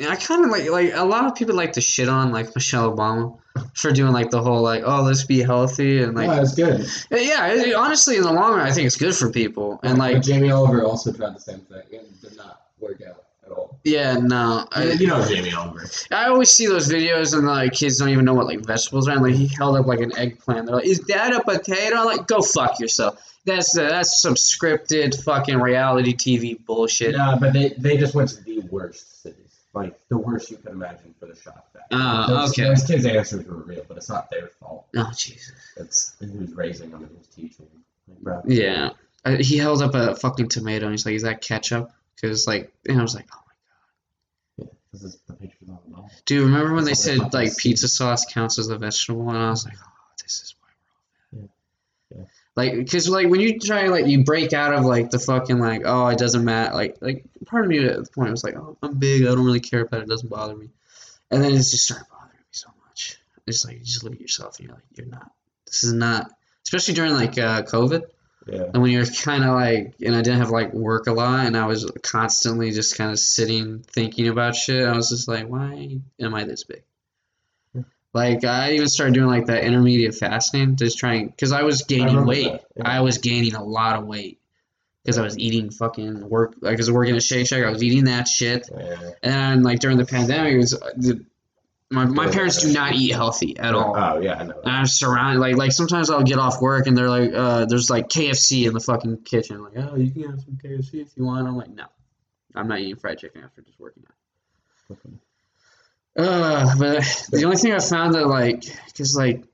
I kind of like like a lot of people like to shit on like Michelle Obama for doing like the whole like oh let's be healthy and like no, it's good. yeah it- honestly in the long run I think it's good for people and But like Jamie Oliver also tried the same thing and did not work out at all. yeah no I, you know Jamie Oliver. I always see those videos and like kids don't even know what like vegetables are and like he held up like an eggplant they're like is that a potato I'm like go fuck yourself that's uh, that's some scripted fucking reality TV bullshit No, but they, they just went to the worst cities. Like the worst you could imagine for the shot back. Ah, those, okay. Those kids' answers were real, but it's not their fault. oh Jesus It's who's raising them and who's teaching them. Like. Yeah, I, he held up a fucking tomato and he's like, "Is that ketchup?" Because like, and I was like, "Oh my god." Yeah, is the pictures on the wall. dude!" Remember when they said like pizza sauce counts as a vegetable? And I was like, "Oh, this is why we're all fat." Yeah. Yeah. Like, because like when you try like you break out of like the fucking like oh it doesn't matter like like part of me at the point was like oh I'm big I don't really care about it it doesn't bother me, and then it's just started bothering me so much. It's like you just look at yourself and you're like you're not. This is not. Especially during like uh, COVID. Yeah. And when you're kind of like, and I didn't have like work a lot, and I was constantly just kind of sitting thinking about shit. I was just like, why am I this big? Like I even started doing like that intermediate fasting, just trying because I was gaining remember weight. yeah. I was gaining a lot of weight because I was eating fucking work. Like, I was working at Shake Shack, I was eating that shit. Yeah. And like during the pandemic, it was the my my parents do not eat healthy at all. Oh yeah, I know. And I'm surrounded like like sometimes I'll get off work and they're like, uh, there's like KFC in the fucking kitchen. Like, oh, you can have some KFC if you want. I'm like, no, I'm not eating fried chicken after just working out. Uh, but the only thing I found that like, cause like,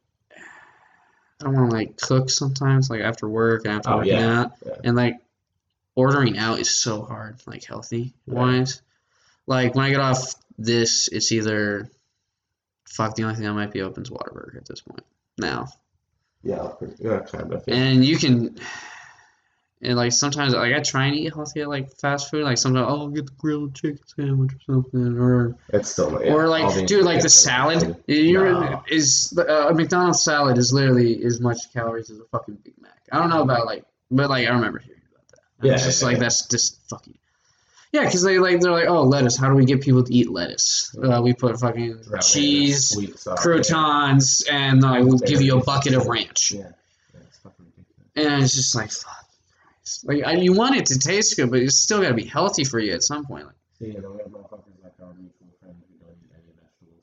I don't want to like cook sometimes like after work and after Oh, working yeah. out, Yeah. and like ordering out is so hard like healthy Yeah. wise. Like when I get off this, it's either fuck the only thing that might be open is Whataburger at this point now. Yeah, yeah, kind of. And you can, and like sometimes, like I try and eat healthy like fast food. Like sometimes, oh, I'll get the grilled chicken sandwich or something, or It's still yeah, or like, dude, like the salad. No. is uh, a McDonald's salad is literally as much calories as a fucking Big Mac. I don't know about like, but like I remember hearing about that. And Yeah, it's just yeah, like yeah. that's just fucking. Yeah, because they like they're like, oh, lettuce. How do we get people to eat lettuce? Uh, we put fucking cheese, sauce, croutons, and like we'll give you a bucket of ranch. Yeah, yeah, yeah it's fucking ridiculous. And it's just like, fuck. Like, I, you want it to taste good, but it's still got to be healthy for you at some point. Like, See, we have motherfuckers like our mutual friend who don't eat any vegetables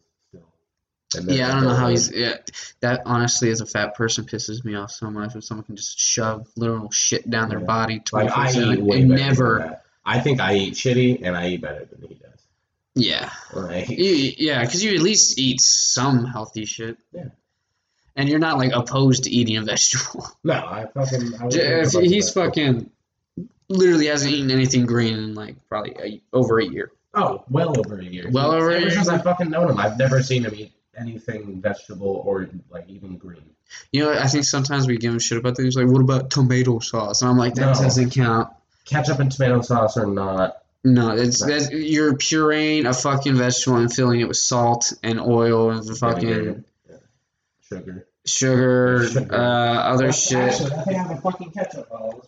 still. Yeah, I don't know how he's. Yeah, that honestly, as a fat person, pisses me off so much when someone can just shove literal shit down their Yeah. body Like I eat way and better never. Than that. I think I eat shitty, and I eat better than he does. Yeah. Like, You, yeah, because you at least eat some healthy shit. Yeah. And you're not like opposed to eating a *laughs* vegetable. no, I fucking. I J- think if about he's fucking literally hasn't eaten anything green in like probably a, over a year. Oh, well over a year. Well over a Ever year? since I've fucking known him, I've never seen him eat anything vegetable or like even green. You know, I think sometimes we give him shit about things like, what about tomato sauce? And I'm like, that No. doesn't count. Ketchup and tomato sauce are not. No, it's No. that's you're pureeing a fucking vegetable and filling it with salt and oil and fucking sugar. sugar, Sugar. uh, other shit. Actually, I think I have a fucking ketchup bottle.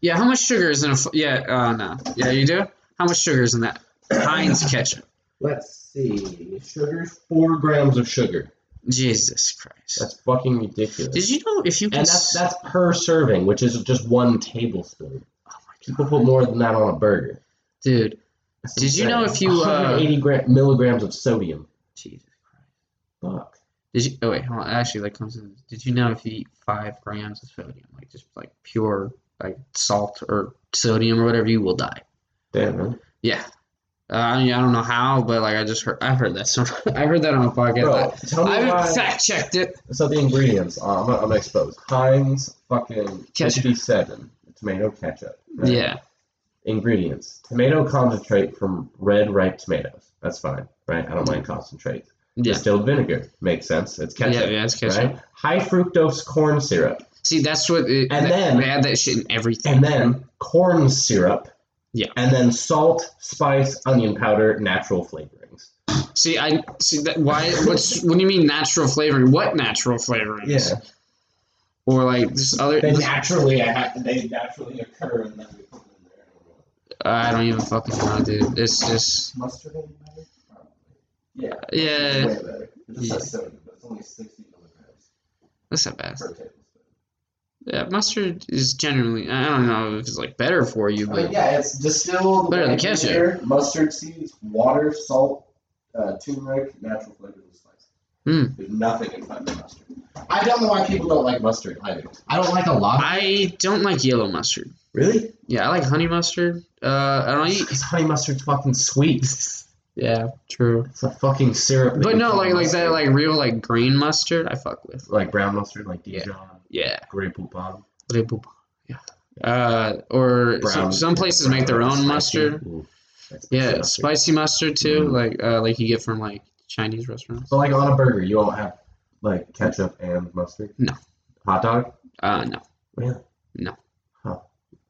Yeah, how much sugar is in a? Yeah, uh, no. Yeah, you do. How much sugar is in that? Heinz *coughs* ketchup. Let's see. Sugar, four grams of sugar. Jesus Christ. That's fucking ridiculous. Did you know if you can and that's that's per serving, which is just one tablespoon. People put more than that on a burger. dude? That's Did you know if you, uh, 180 gra- milligrams of sodium? Jesus Christ. Fuck. Did you? Oh wait, hold on. Actually, that comes in. Did you know if you eat five grams of sodium, like just like pure like salt or sodium or whatever, you will die. Damn man. Yeah. Uh, I mean, I don't know how, but like I just heard. I heard that. So *laughs* I heard that on a podcast. Bro, tell me I, why. I *laughs* fact checked it. So the ingredients, uh, I'm, I'm exposed. Heinz fucking Ketchup. 57 tomato ketchup. right? Yeah. Ingredients: tomato concentrate from red ripe tomatoes. That's fine, right? I don't mind concentrate. Yeah. Distilled vinegar makes sense. It's ketchup. Yeah, yeah, it's ketchup. Right? High fructose corn syrup, See, that's what. It, And that- then- they add that shit in everything. and then corn syrup. Yeah. And then salt, spice, onion powder, natural flavorings. See, I see that. Why? What's? What do you mean natural flavoring? What natural flavorings? Yeah. Or like this other? They naturally, they naturally occur, and then we put them in there. I don't even fucking know, dude. It's just. Mustard any better? Probably. Yeah. Yeah. Way better. It just Yeah. sodium, but it's only 60 milligrams That's not bad. Yeah, mustard is generally. I don't know if it's like better for you, I mean, but yeah, it's distilled Better than ketchup. mustard seeds, water, salt, uh, turmeric, natural flavors, and spice. Hmm. There's nothing in fucking mustard. I don't know why people don't like mustard either. I don't like a lot. I don't like yellow mustard. really? Yeah, I like honey mustard. Uh, I don't *laughs* eat. Because honey mustard's fucking sweet. *laughs* Yeah, true. It's a fucking syrup. that But you no, like like that mustard. like real like green mustard. I fuck with. like brown mustard, like Dijon. Yeah. Dijon, Yeah. Grey Poupon. Yeah. Uh, or some, Brown- some places make their own spicy. mustard. Ooh, that's Yeah, mustard. spicy mustard too, Mm. like uh, like you get from like Chinese restaurants. So like on a burger, you won't have like ketchup and mustard. No. Hot dog. Uh, no. Really? No. Huh.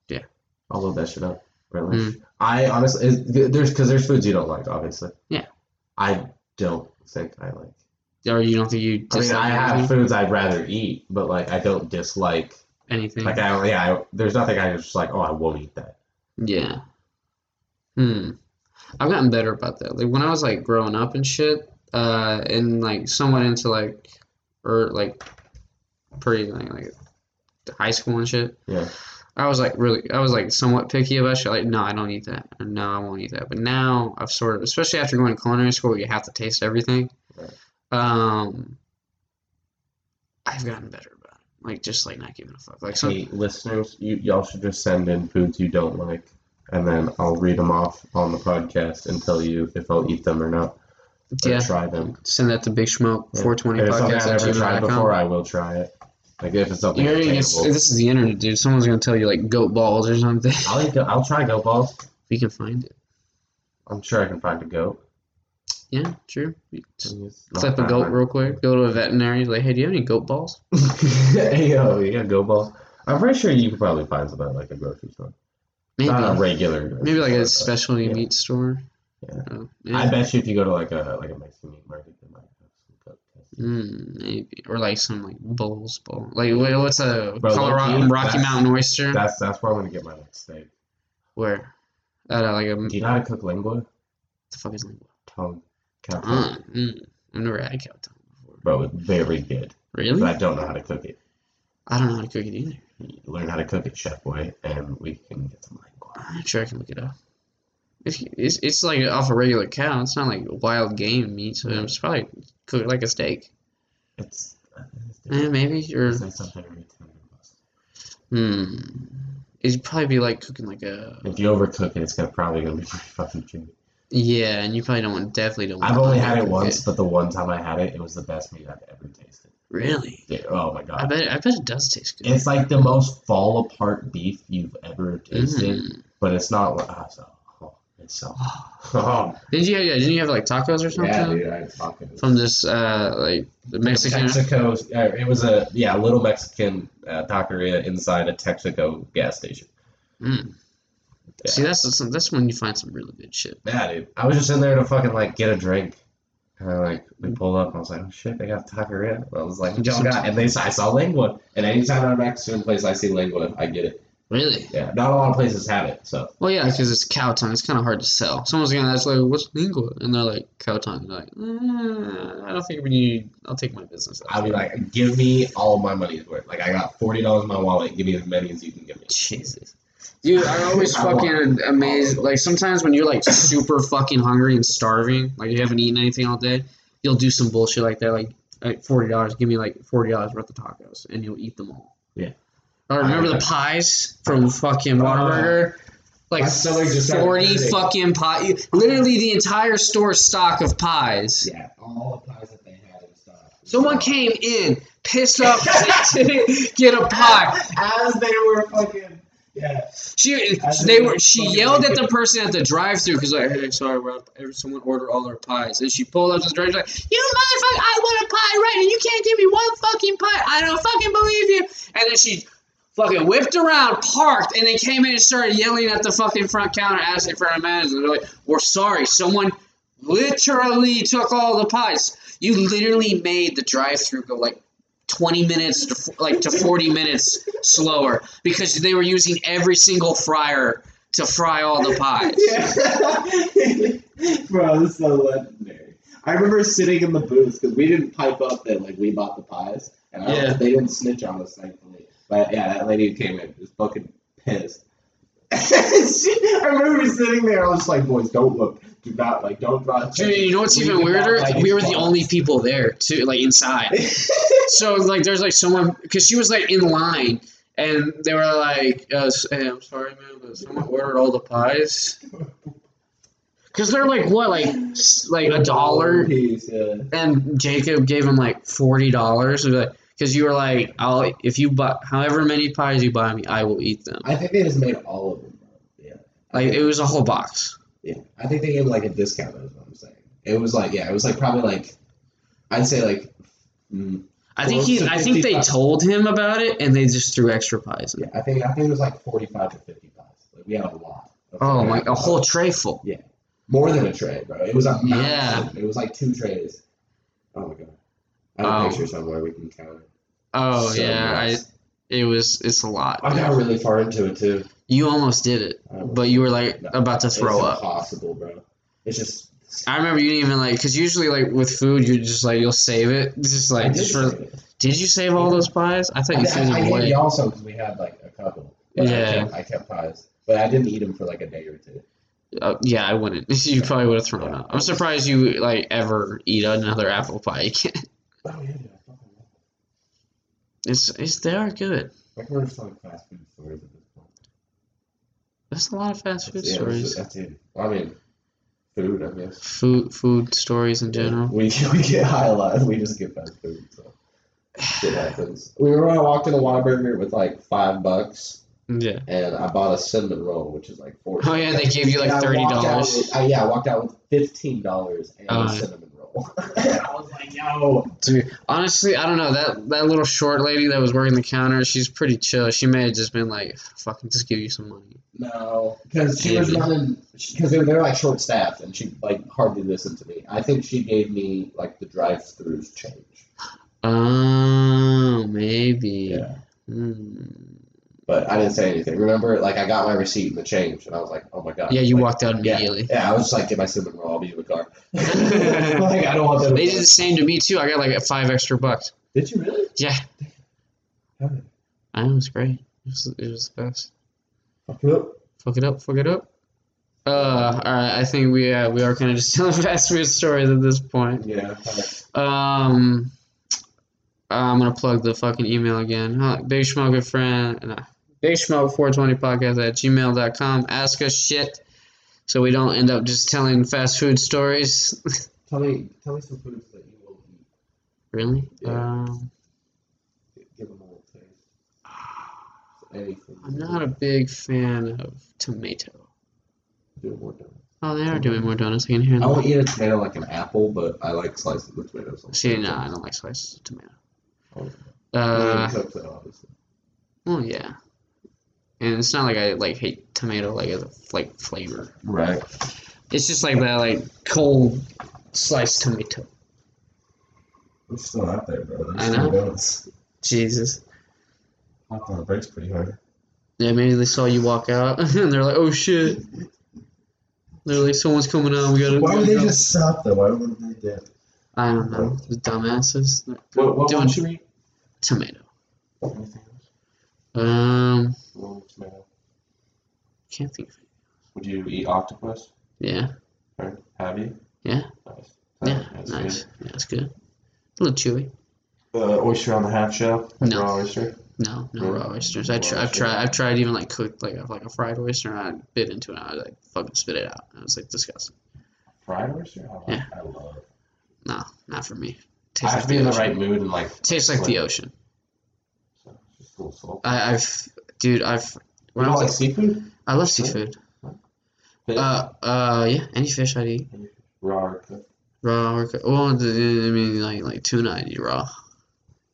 Yeah. I'll load that shit up. Really. Mm. I honestly, there's because there's foods you don't like, obviously. Yeah. I don't think I like. Or you don't think you I mean, I have anything? foods I'd rather eat, but like I don't dislike. anything? Like I. Yeah. I, there's nothing I just like. Oh, I won't eat that. Yeah. Hmm. I've gotten better about that. Like when I was like growing up and shit, uh, and like somewhat into like, or like, pretty like, like high school and shit. Yeah. I was like really, I was like somewhat picky about shit. Like, no, I don't eat that. Or, no, I won't eat that. But now I've sort of, especially after going to culinary school, where you have to taste everything. Right. Um, I've gotten better about it. Like just like not giving a fuck. Like Hey, listeners, you y'all should just send in foods you don't like, and then I'll read them off on the podcast and tell you if I'll eat them or not. Or yeah, Try them. send that to Big Smoke Yeah. 420 If it's something I've never tried before, I will try it. Like if it's something You're gonna get, this is the internet, dude. Someone's gonna tell you like goat balls or something. I'll eat. Go- I'll try goat balls. If we can find it. I'm sure I can find a goat. Yeah, true. We just not a goat real quick. Go to a veterinarian. veterinary. Like, hey, do you have any goat balls? *laughs* hey, yo, yeah, goat balls. I'm pretty sure you could probably find some at like a grocery store. Maybe, Not a regular. grocery maybe like a store, specialty yeah. meat store. Yeah. Oh, yeah. I bet you if you go to like a like a Mexican meat market, they might have some goat. Mm, maybe or like some like bulls bowl. Like what's a Bro, Colorado Rocky Mountain oyster? That's that's where I'm gonna get my next steak. Where? At uh, like a Do you know how to cook lingua? What the fuck is lingua? Tongue. Cow tongue. Uh, mm, I've never had cow tongue before. Bro, it's very good. Really? But I don't know how to cook it. I don't know how to cook it either. Learn how to cook it, Chef Boy, and we can get some lingua. I'm sure I can look it up. It's, it's, it's like off a regular cow. It's not like wild game meat, so it's probably cooked like a steak. It's. Eh, maybe or It's like something really tender hmm. It'd probably be like cooking like a If you overcook it, it's gonna probably gonna be *laughs* pretty fucking chewy. yeah, and you probably don't want definitely don't. I've only had it once, but the one time I had it, it was the best meat I've ever tasted. Really, Yeah, oh my god. I bet I bet it does taste good. It's like the most fall apart beef you've ever tasted, Mm. but it's not ah, so, so *laughs* oh, Did you have yeah, didn't you have like tacos or something Yeah, dude, I had tacos. from this uh like the Mexican? Mexico. Uh, it was a yeah, little Mexican uh, taqueria inside a Texaco gas station. Mm. Yeah. See, that's that's that's when you find some really good shit. Yeah, dude. I was just in there to fucking like get a drink. And I like we pulled up and I was like, oh shit, they got taqueria. I was like, y'all got? And they I saw lingua. And anytime I'm at a Mexican place I see lingua, I get it. Really? Yeah, not a lot of places have it. So Well, yeah, because it's cow tongue. It's kind of hard to sell. Someone's gonna ask like, "What's lingua?" and they're like, "Cow tongue." They're like, "Mm, "I don't think we need. I'll take my business." I'll be like, give me all of my money's worth. Like I got forty dollars in my wallet. Give me as many as you can give me. Jesus. Dude, I'm always *laughs* I fucking amazed. Like sometimes when you're like super fucking hungry and starving, like you haven't eaten anything all day, you'll do some bullshit like that. Like, like forty dollars, give me like forty dollars worth of tacos, and you'll eat them all. Yeah. Or remember the pies from fucking Whataburger? Uh, like stomach just started forty hurting. fucking pie. Literally the entire store stock of pies. Yeah, all the pies that they had in stock. Someone came in pissed off, *laughs* *laughs* didn't get a pie. as they were fucking. Yeah. She As they were she yelled at the person at the drive-through because like hey sorry we're out, someone ordered all their pies and she pulled up to the drive like you motherfucker I want a pie right and you can't give me one fucking pie I don't fucking believe you and then she fucking whipped around parked and then came in and started yelling at the fucking front counter asking for a manager they're like we're sorry someone literally took all the pies you literally made the drive-through go like 20 minutes to like to 40 minutes slower because they were using every single fryer to fry all the pies. *laughs* Yeah. *laughs* Bro, this is so legendary. I remember sitting in the booth because we didn't pipe up that like we bought the pies, and I don't- Yeah. they didn't snitch on us thankfully. But yeah, that lady who came in was fucking pissed. *laughs* She- I remember sitting there. I was like, "Boys, don't look. Do not like. Don't draw." Dude, you know what's We even weirder? like We were the only people there too, like inside. *laughs* So like, there's like someone because she was like in line, and they were like, uh, "Hey, I'm sorry, man, but someone ordered all the pies." *laughs* Because they're like what, like like a dollar. Yeah. and Jacob gave him like forty dollars. Because you were like, "I'll if you buy however many pies you buy me, I will eat them." I think they just made all of them. Bro. Yeah. Like it was a whole box. Yeah, I think they gave like a discount. Is what I'm saying. It was like yeah, it was like probably like I'd say like mm, I think he. I think they 55. told him about it, and they just threw extra pies. In. yeah, I think I think it was like 45 to 50 pies. Like we had a lot. Oh my! A whole tray full. Yeah, more than a tray, bro. It was a mountain. Yeah. It was like two trays. Oh my god. I have Oh. picture somewhere we can count it. Oh So yeah, I. It was. It's a lot. I got really far into it too. You almost did it, but you were like No, about to throw it's up. Impossible, bro. It's just. I remember you didn't even like because usually like with food you just like you'll save it. It's *laughs* just like did for. Did you save all those pies? I thought you threw I, I them away. you also because we had like a couple. Yeah. I kept, I kept pies, but I didn't eat them for like a day or two. Uh, yeah, I wouldn't. *laughs* You probably would have thrown up. I'm surprised you like ever eat another apple pie again. *laughs* Oh yeah, dude, I fucking love It's it's they are good. Like we're just like fast food stories at this point. That's a lot of fast food That's, yeah, stories. That's it. I mean, food, I guess. Food food stories in general. We, *laughs* we get high a lot. We just get fast food. So shit happens. We remember I walked into Whataburger with like five bucks, Yeah. and I bought a cinnamon roll, which is like four. Oh yeah, they *laughs* gave you like thirty dollars. Uh, yeah, I walked out with fifteen dollars and Oh, a yeah. cinnamon roll. *laughs* I was like, yo. Dude, honestly, I don't know that that little short lady that was working the counter. She's pretty chill. She may have just been like, "Fucking, just give you some money." No, because she was running. Because they were they're like short staffed, and she like hardly listened to me. I think she gave me like the drive-throughs change. Oh, maybe. Yeah. Hmm. But I didn't say anything. Remember, like I got my receipt and the change, and I was like, "Oh my god!" Yeah, you Like, walked out immediately. yeah. I was just like, "Get my cinnamon roll. I'll be in the car." *laughs* *laughs* like I don't want them. They did the same to me too. I got like five extra bucks. Did you really? Yeah, did- I know it was great. It was, it was the best. Fuck it up. Fuck it up, fuck it up. Uh, all right. I think we uh, we are kind of just *laughs* telling fast food stories at this point. Yeah. Um, I'm gonna plug the fucking email again. Huh, Big Smoke friend. Nah, Big Smoke 420 podcast at gmail.com. Ask us shit, so we don't end up just telling fast food stories. *laughs* Tell me, tell me some foods that you will eat. really? Yeah. Um, Give them a little taste. Anything. I'm not a big fan of tomato. Do more donuts. Oh, they are doing more donuts. I can hear I them. won't eat a tomato like an apple, but I like slices of tomatoes. See, no, I don't like slices of tomato. Oh. Uh, obviously. well, yeah. And it's not like I like hate tomato like as a like flavor. Right. It's just like that like cold sliced tomato. We're still out there, bro. I There's know. donuts. Jesus. On the brakes pretty hard. Yeah, maybe they saw you walk out *laughs* and they're like, "Oh shit!" *laughs* They're like, "Someone's coming out. We gotta." Why would they go." just stop though? Why wouldn't they do? I don't know. The dumbasses. What, what doing you eat? tomato. Anything else? Um, tomato. can't think of it. Would you eat octopus? Yeah, Or have you? Yeah. Nice. yeah, That's nice. Yeah, it's good. A little chewy. Uh, oyster on the half shell. Like No. Raw oyster. No, no raw oysters. I Raw I've tried. I've tried even like cooked like a, like a fried oyster, and I bit into it. and I was like fucking spit it out. It was like disgusting. Fried oyster? I love, Yeah. I love it. No, not for me. I Tastes have like to be in the ocean. right mood and like. Tastes like the ocean. So, just salt. I, I've, dude, I've. You I was like like, seafood? I love seafood. Fish? Uh, uh, yeah, any fish I'd eat. Raw or cooked? Raw or cooked. Well, I mean, like like tuna I'd eat raw,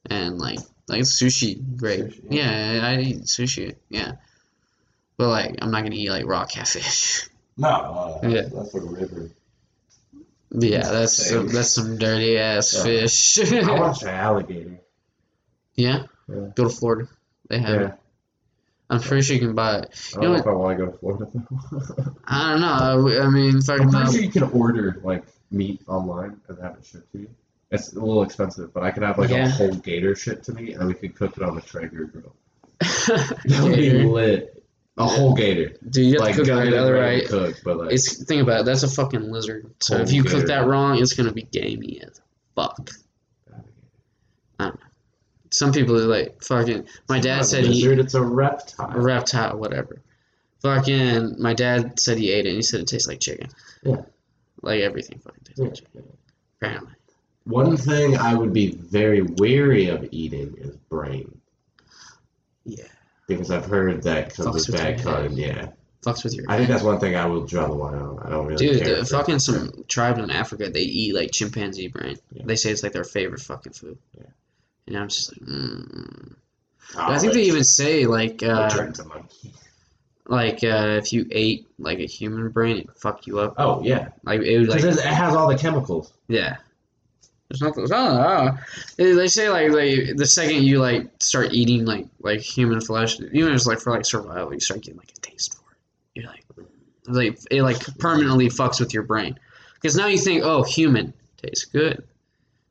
and like like sushi, great. Sushi, yeah, I eat sushi. Yeah, but like I'm not gonna eat like raw catfish. No, uh, Yeah. that's a river. Yeah, that's some, that's some dirty ass Yeah. fish. I *laughs* watched an alligator. yeah, Yeah. go to Florida. They have Yeah. it. I'm pretty sure you can buy it. I don't know know if I want to go to Florida. *laughs* I don't know. I mean, fucking. I'm pretty sure you can order like meat online and have it shipped to you. It's a little expensive, but I could have like Yeah. a whole gator shipped to me, and we could cook it on the Traeger grill. *laughs* That would be lit. A whole gator, Dude, you have like to cook it gutted right, and ready otherwise, to cook, but like it's think about it. That's a fucking lizard. So if you cook that wrong, it's gonna be gamey as fuck. I don't know. Some people are like fucking. My It's dad not a said he lizard, it's a reptile. a reptile, whatever. Fucking, my dad said he ate it, and he said it tastes like chicken. Yeah. Like everything fucking tastes like chicken. Apparently. One thing I would be very wary of eating is brain. Yeah. Because I've heard that comes with bad head. Yeah. Fucks with your. I think that's one thing I will draw the line on. I don't really Dude, the fucking some tribes in Africa, they eat like chimpanzee brain. Yeah. They say it's like their favorite fucking food. Yeah. And I'm just like, mm. Oh, I think they even say like, uh, return to monkey. like uh, if you ate like a human brain, it'd fuck you up. Oh yeah, Like it would like, it has all the chemicals. yeah. There's nothing. Don't. They, they say like like the second you like start eating like like human flesh, even if it's like for like survival, you start getting like a taste for it. You're like, mm. like it like permanently fucks with your brain because now you think, oh, human tastes good.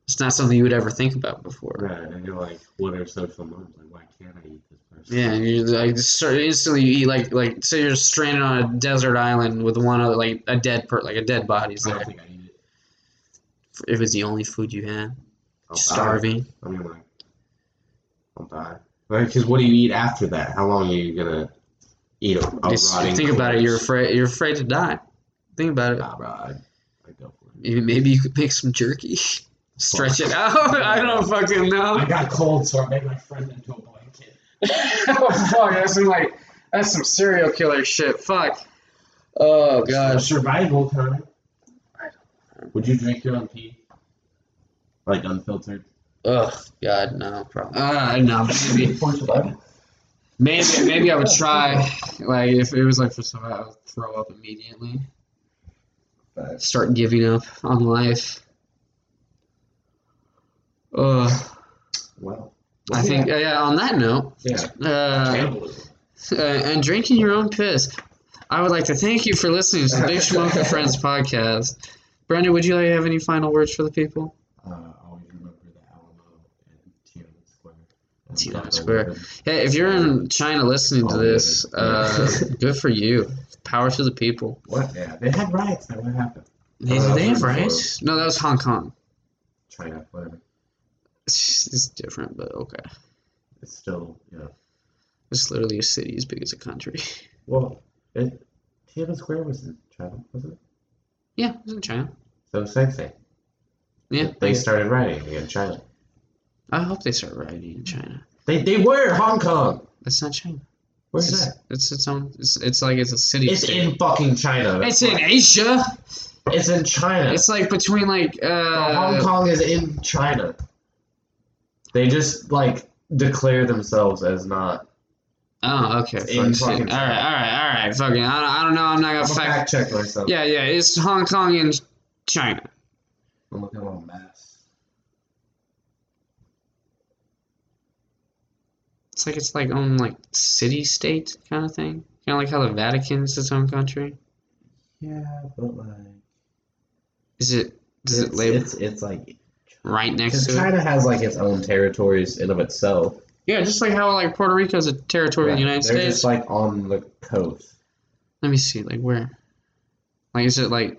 It's not something you would ever think about before. Right, and you're like, what are social norms? Like, why can't I eat this person? Yeah, and you like start instantly you eat like like say you're stranded on a desert island with one other like a dead per like a dead body's I there. don't think I. If it's the only food you had, I'll die. starving. I mean, like, I'll die. Because what do you eat after that? How long are you gonna eat a, a Just rotting think about it. You're afraid. You're afraid to die. Think about it. Nah, bro, I, I go for it. Maybe, maybe you could make some jerky, *laughs* stretch it out. *laughs* I don't fucking know. I got cold, so I made my friend into a blanket. *laughs* oh fuck! That's some like that's some serial killer shit. Fuck. Oh gosh. survival kind Would you drink your own pee? Like unfiltered? Ugh. God no. Probably. Uh, no. Maybe. Maybe. Maybe I would try. Like if it was like for some, I would throw up immediately. Facts. Start giving up on life. Ugh. Well, I think. Yeah. On that note. Yeah. Uh, uh, and drinking your own piss. I would like to thank you for listening to the Big Smoke and Friends podcast. Brendan, would you like to have any final words for the people? Uh, always remember the Alamo and Tiananmen Square. Tiananmen Square. Hey, if you're in China listening to Oh, this, uh, *laughs* good for you. Power to the people. What? Yeah, they had riots. That what happened? They, Uh, they have riots? No, that was Hong Kong. China, whatever. It's different, but okay. It's still, know. It's literally a city as big as a country. Well, it, Tiananmen Square was in China, wasn't it? Yeah, it was in China. So same thing. Yeah, They started writing against China. I hope they start writing in China. They they were Hong Kong. That's not China. Where's it's, that? It's its own. It's, it's like it's a city. It's state. in fucking China. It's in Asia. It's in China. It's like between like uh Hong Kong is in China. They just like declare themselves as not. Oh, okay. All right, all right, all right. Fucking. I don't, I don't know. I'm not gonna fact. check myself. Yeah, yeah. It's Hong Kong and China. I'm looking on maps. It's like it's like own like city state kind of thing. Kind of like how the Vatican is its own country. Yeah, but like Is it? Does it's, it label it's it's like right next to it? China has like its own territories in of itself. Yeah, just like how like Puerto Rico is a territory of the United They're States. just like on the coast, Let me see, like where? Like is it like?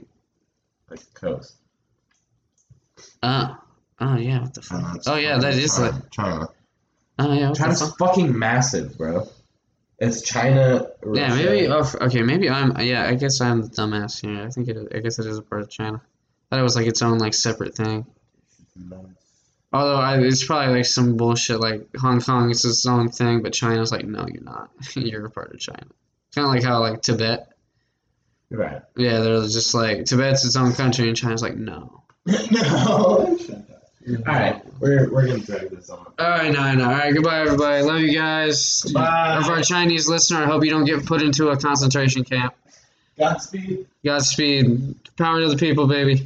like the coast. Uh, oh yeah, what the fuck? China, Oh yeah, that is like. China. Oh yeah, what the China's fuck? fucking massive, bro. It's China. Yeah, Russia. maybe. Oh, f- okay, maybe I'm. Yeah, I guess I'm the dumbass here. I think it. Is, I guess it is a part of China. Thought it was like its own like separate thing. Although I, it's probably like some bullshit like Hong Kong is its own thing, but China's like, no, you're not. *laughs* you're a part of China. Kind of like how like Tibet. Right. Yeah, they're just like Tibet's its own country, and China's like, no. *laughs* no. *laughs* All right, we're we're gonna drag this on. All right, no, no. All right, goodbye, everybody. Love you guys. Bye. Of our Chinese listener, I hope you don't get put into a concentration camp. Godspeed. Godspeed. Power to the people, baby.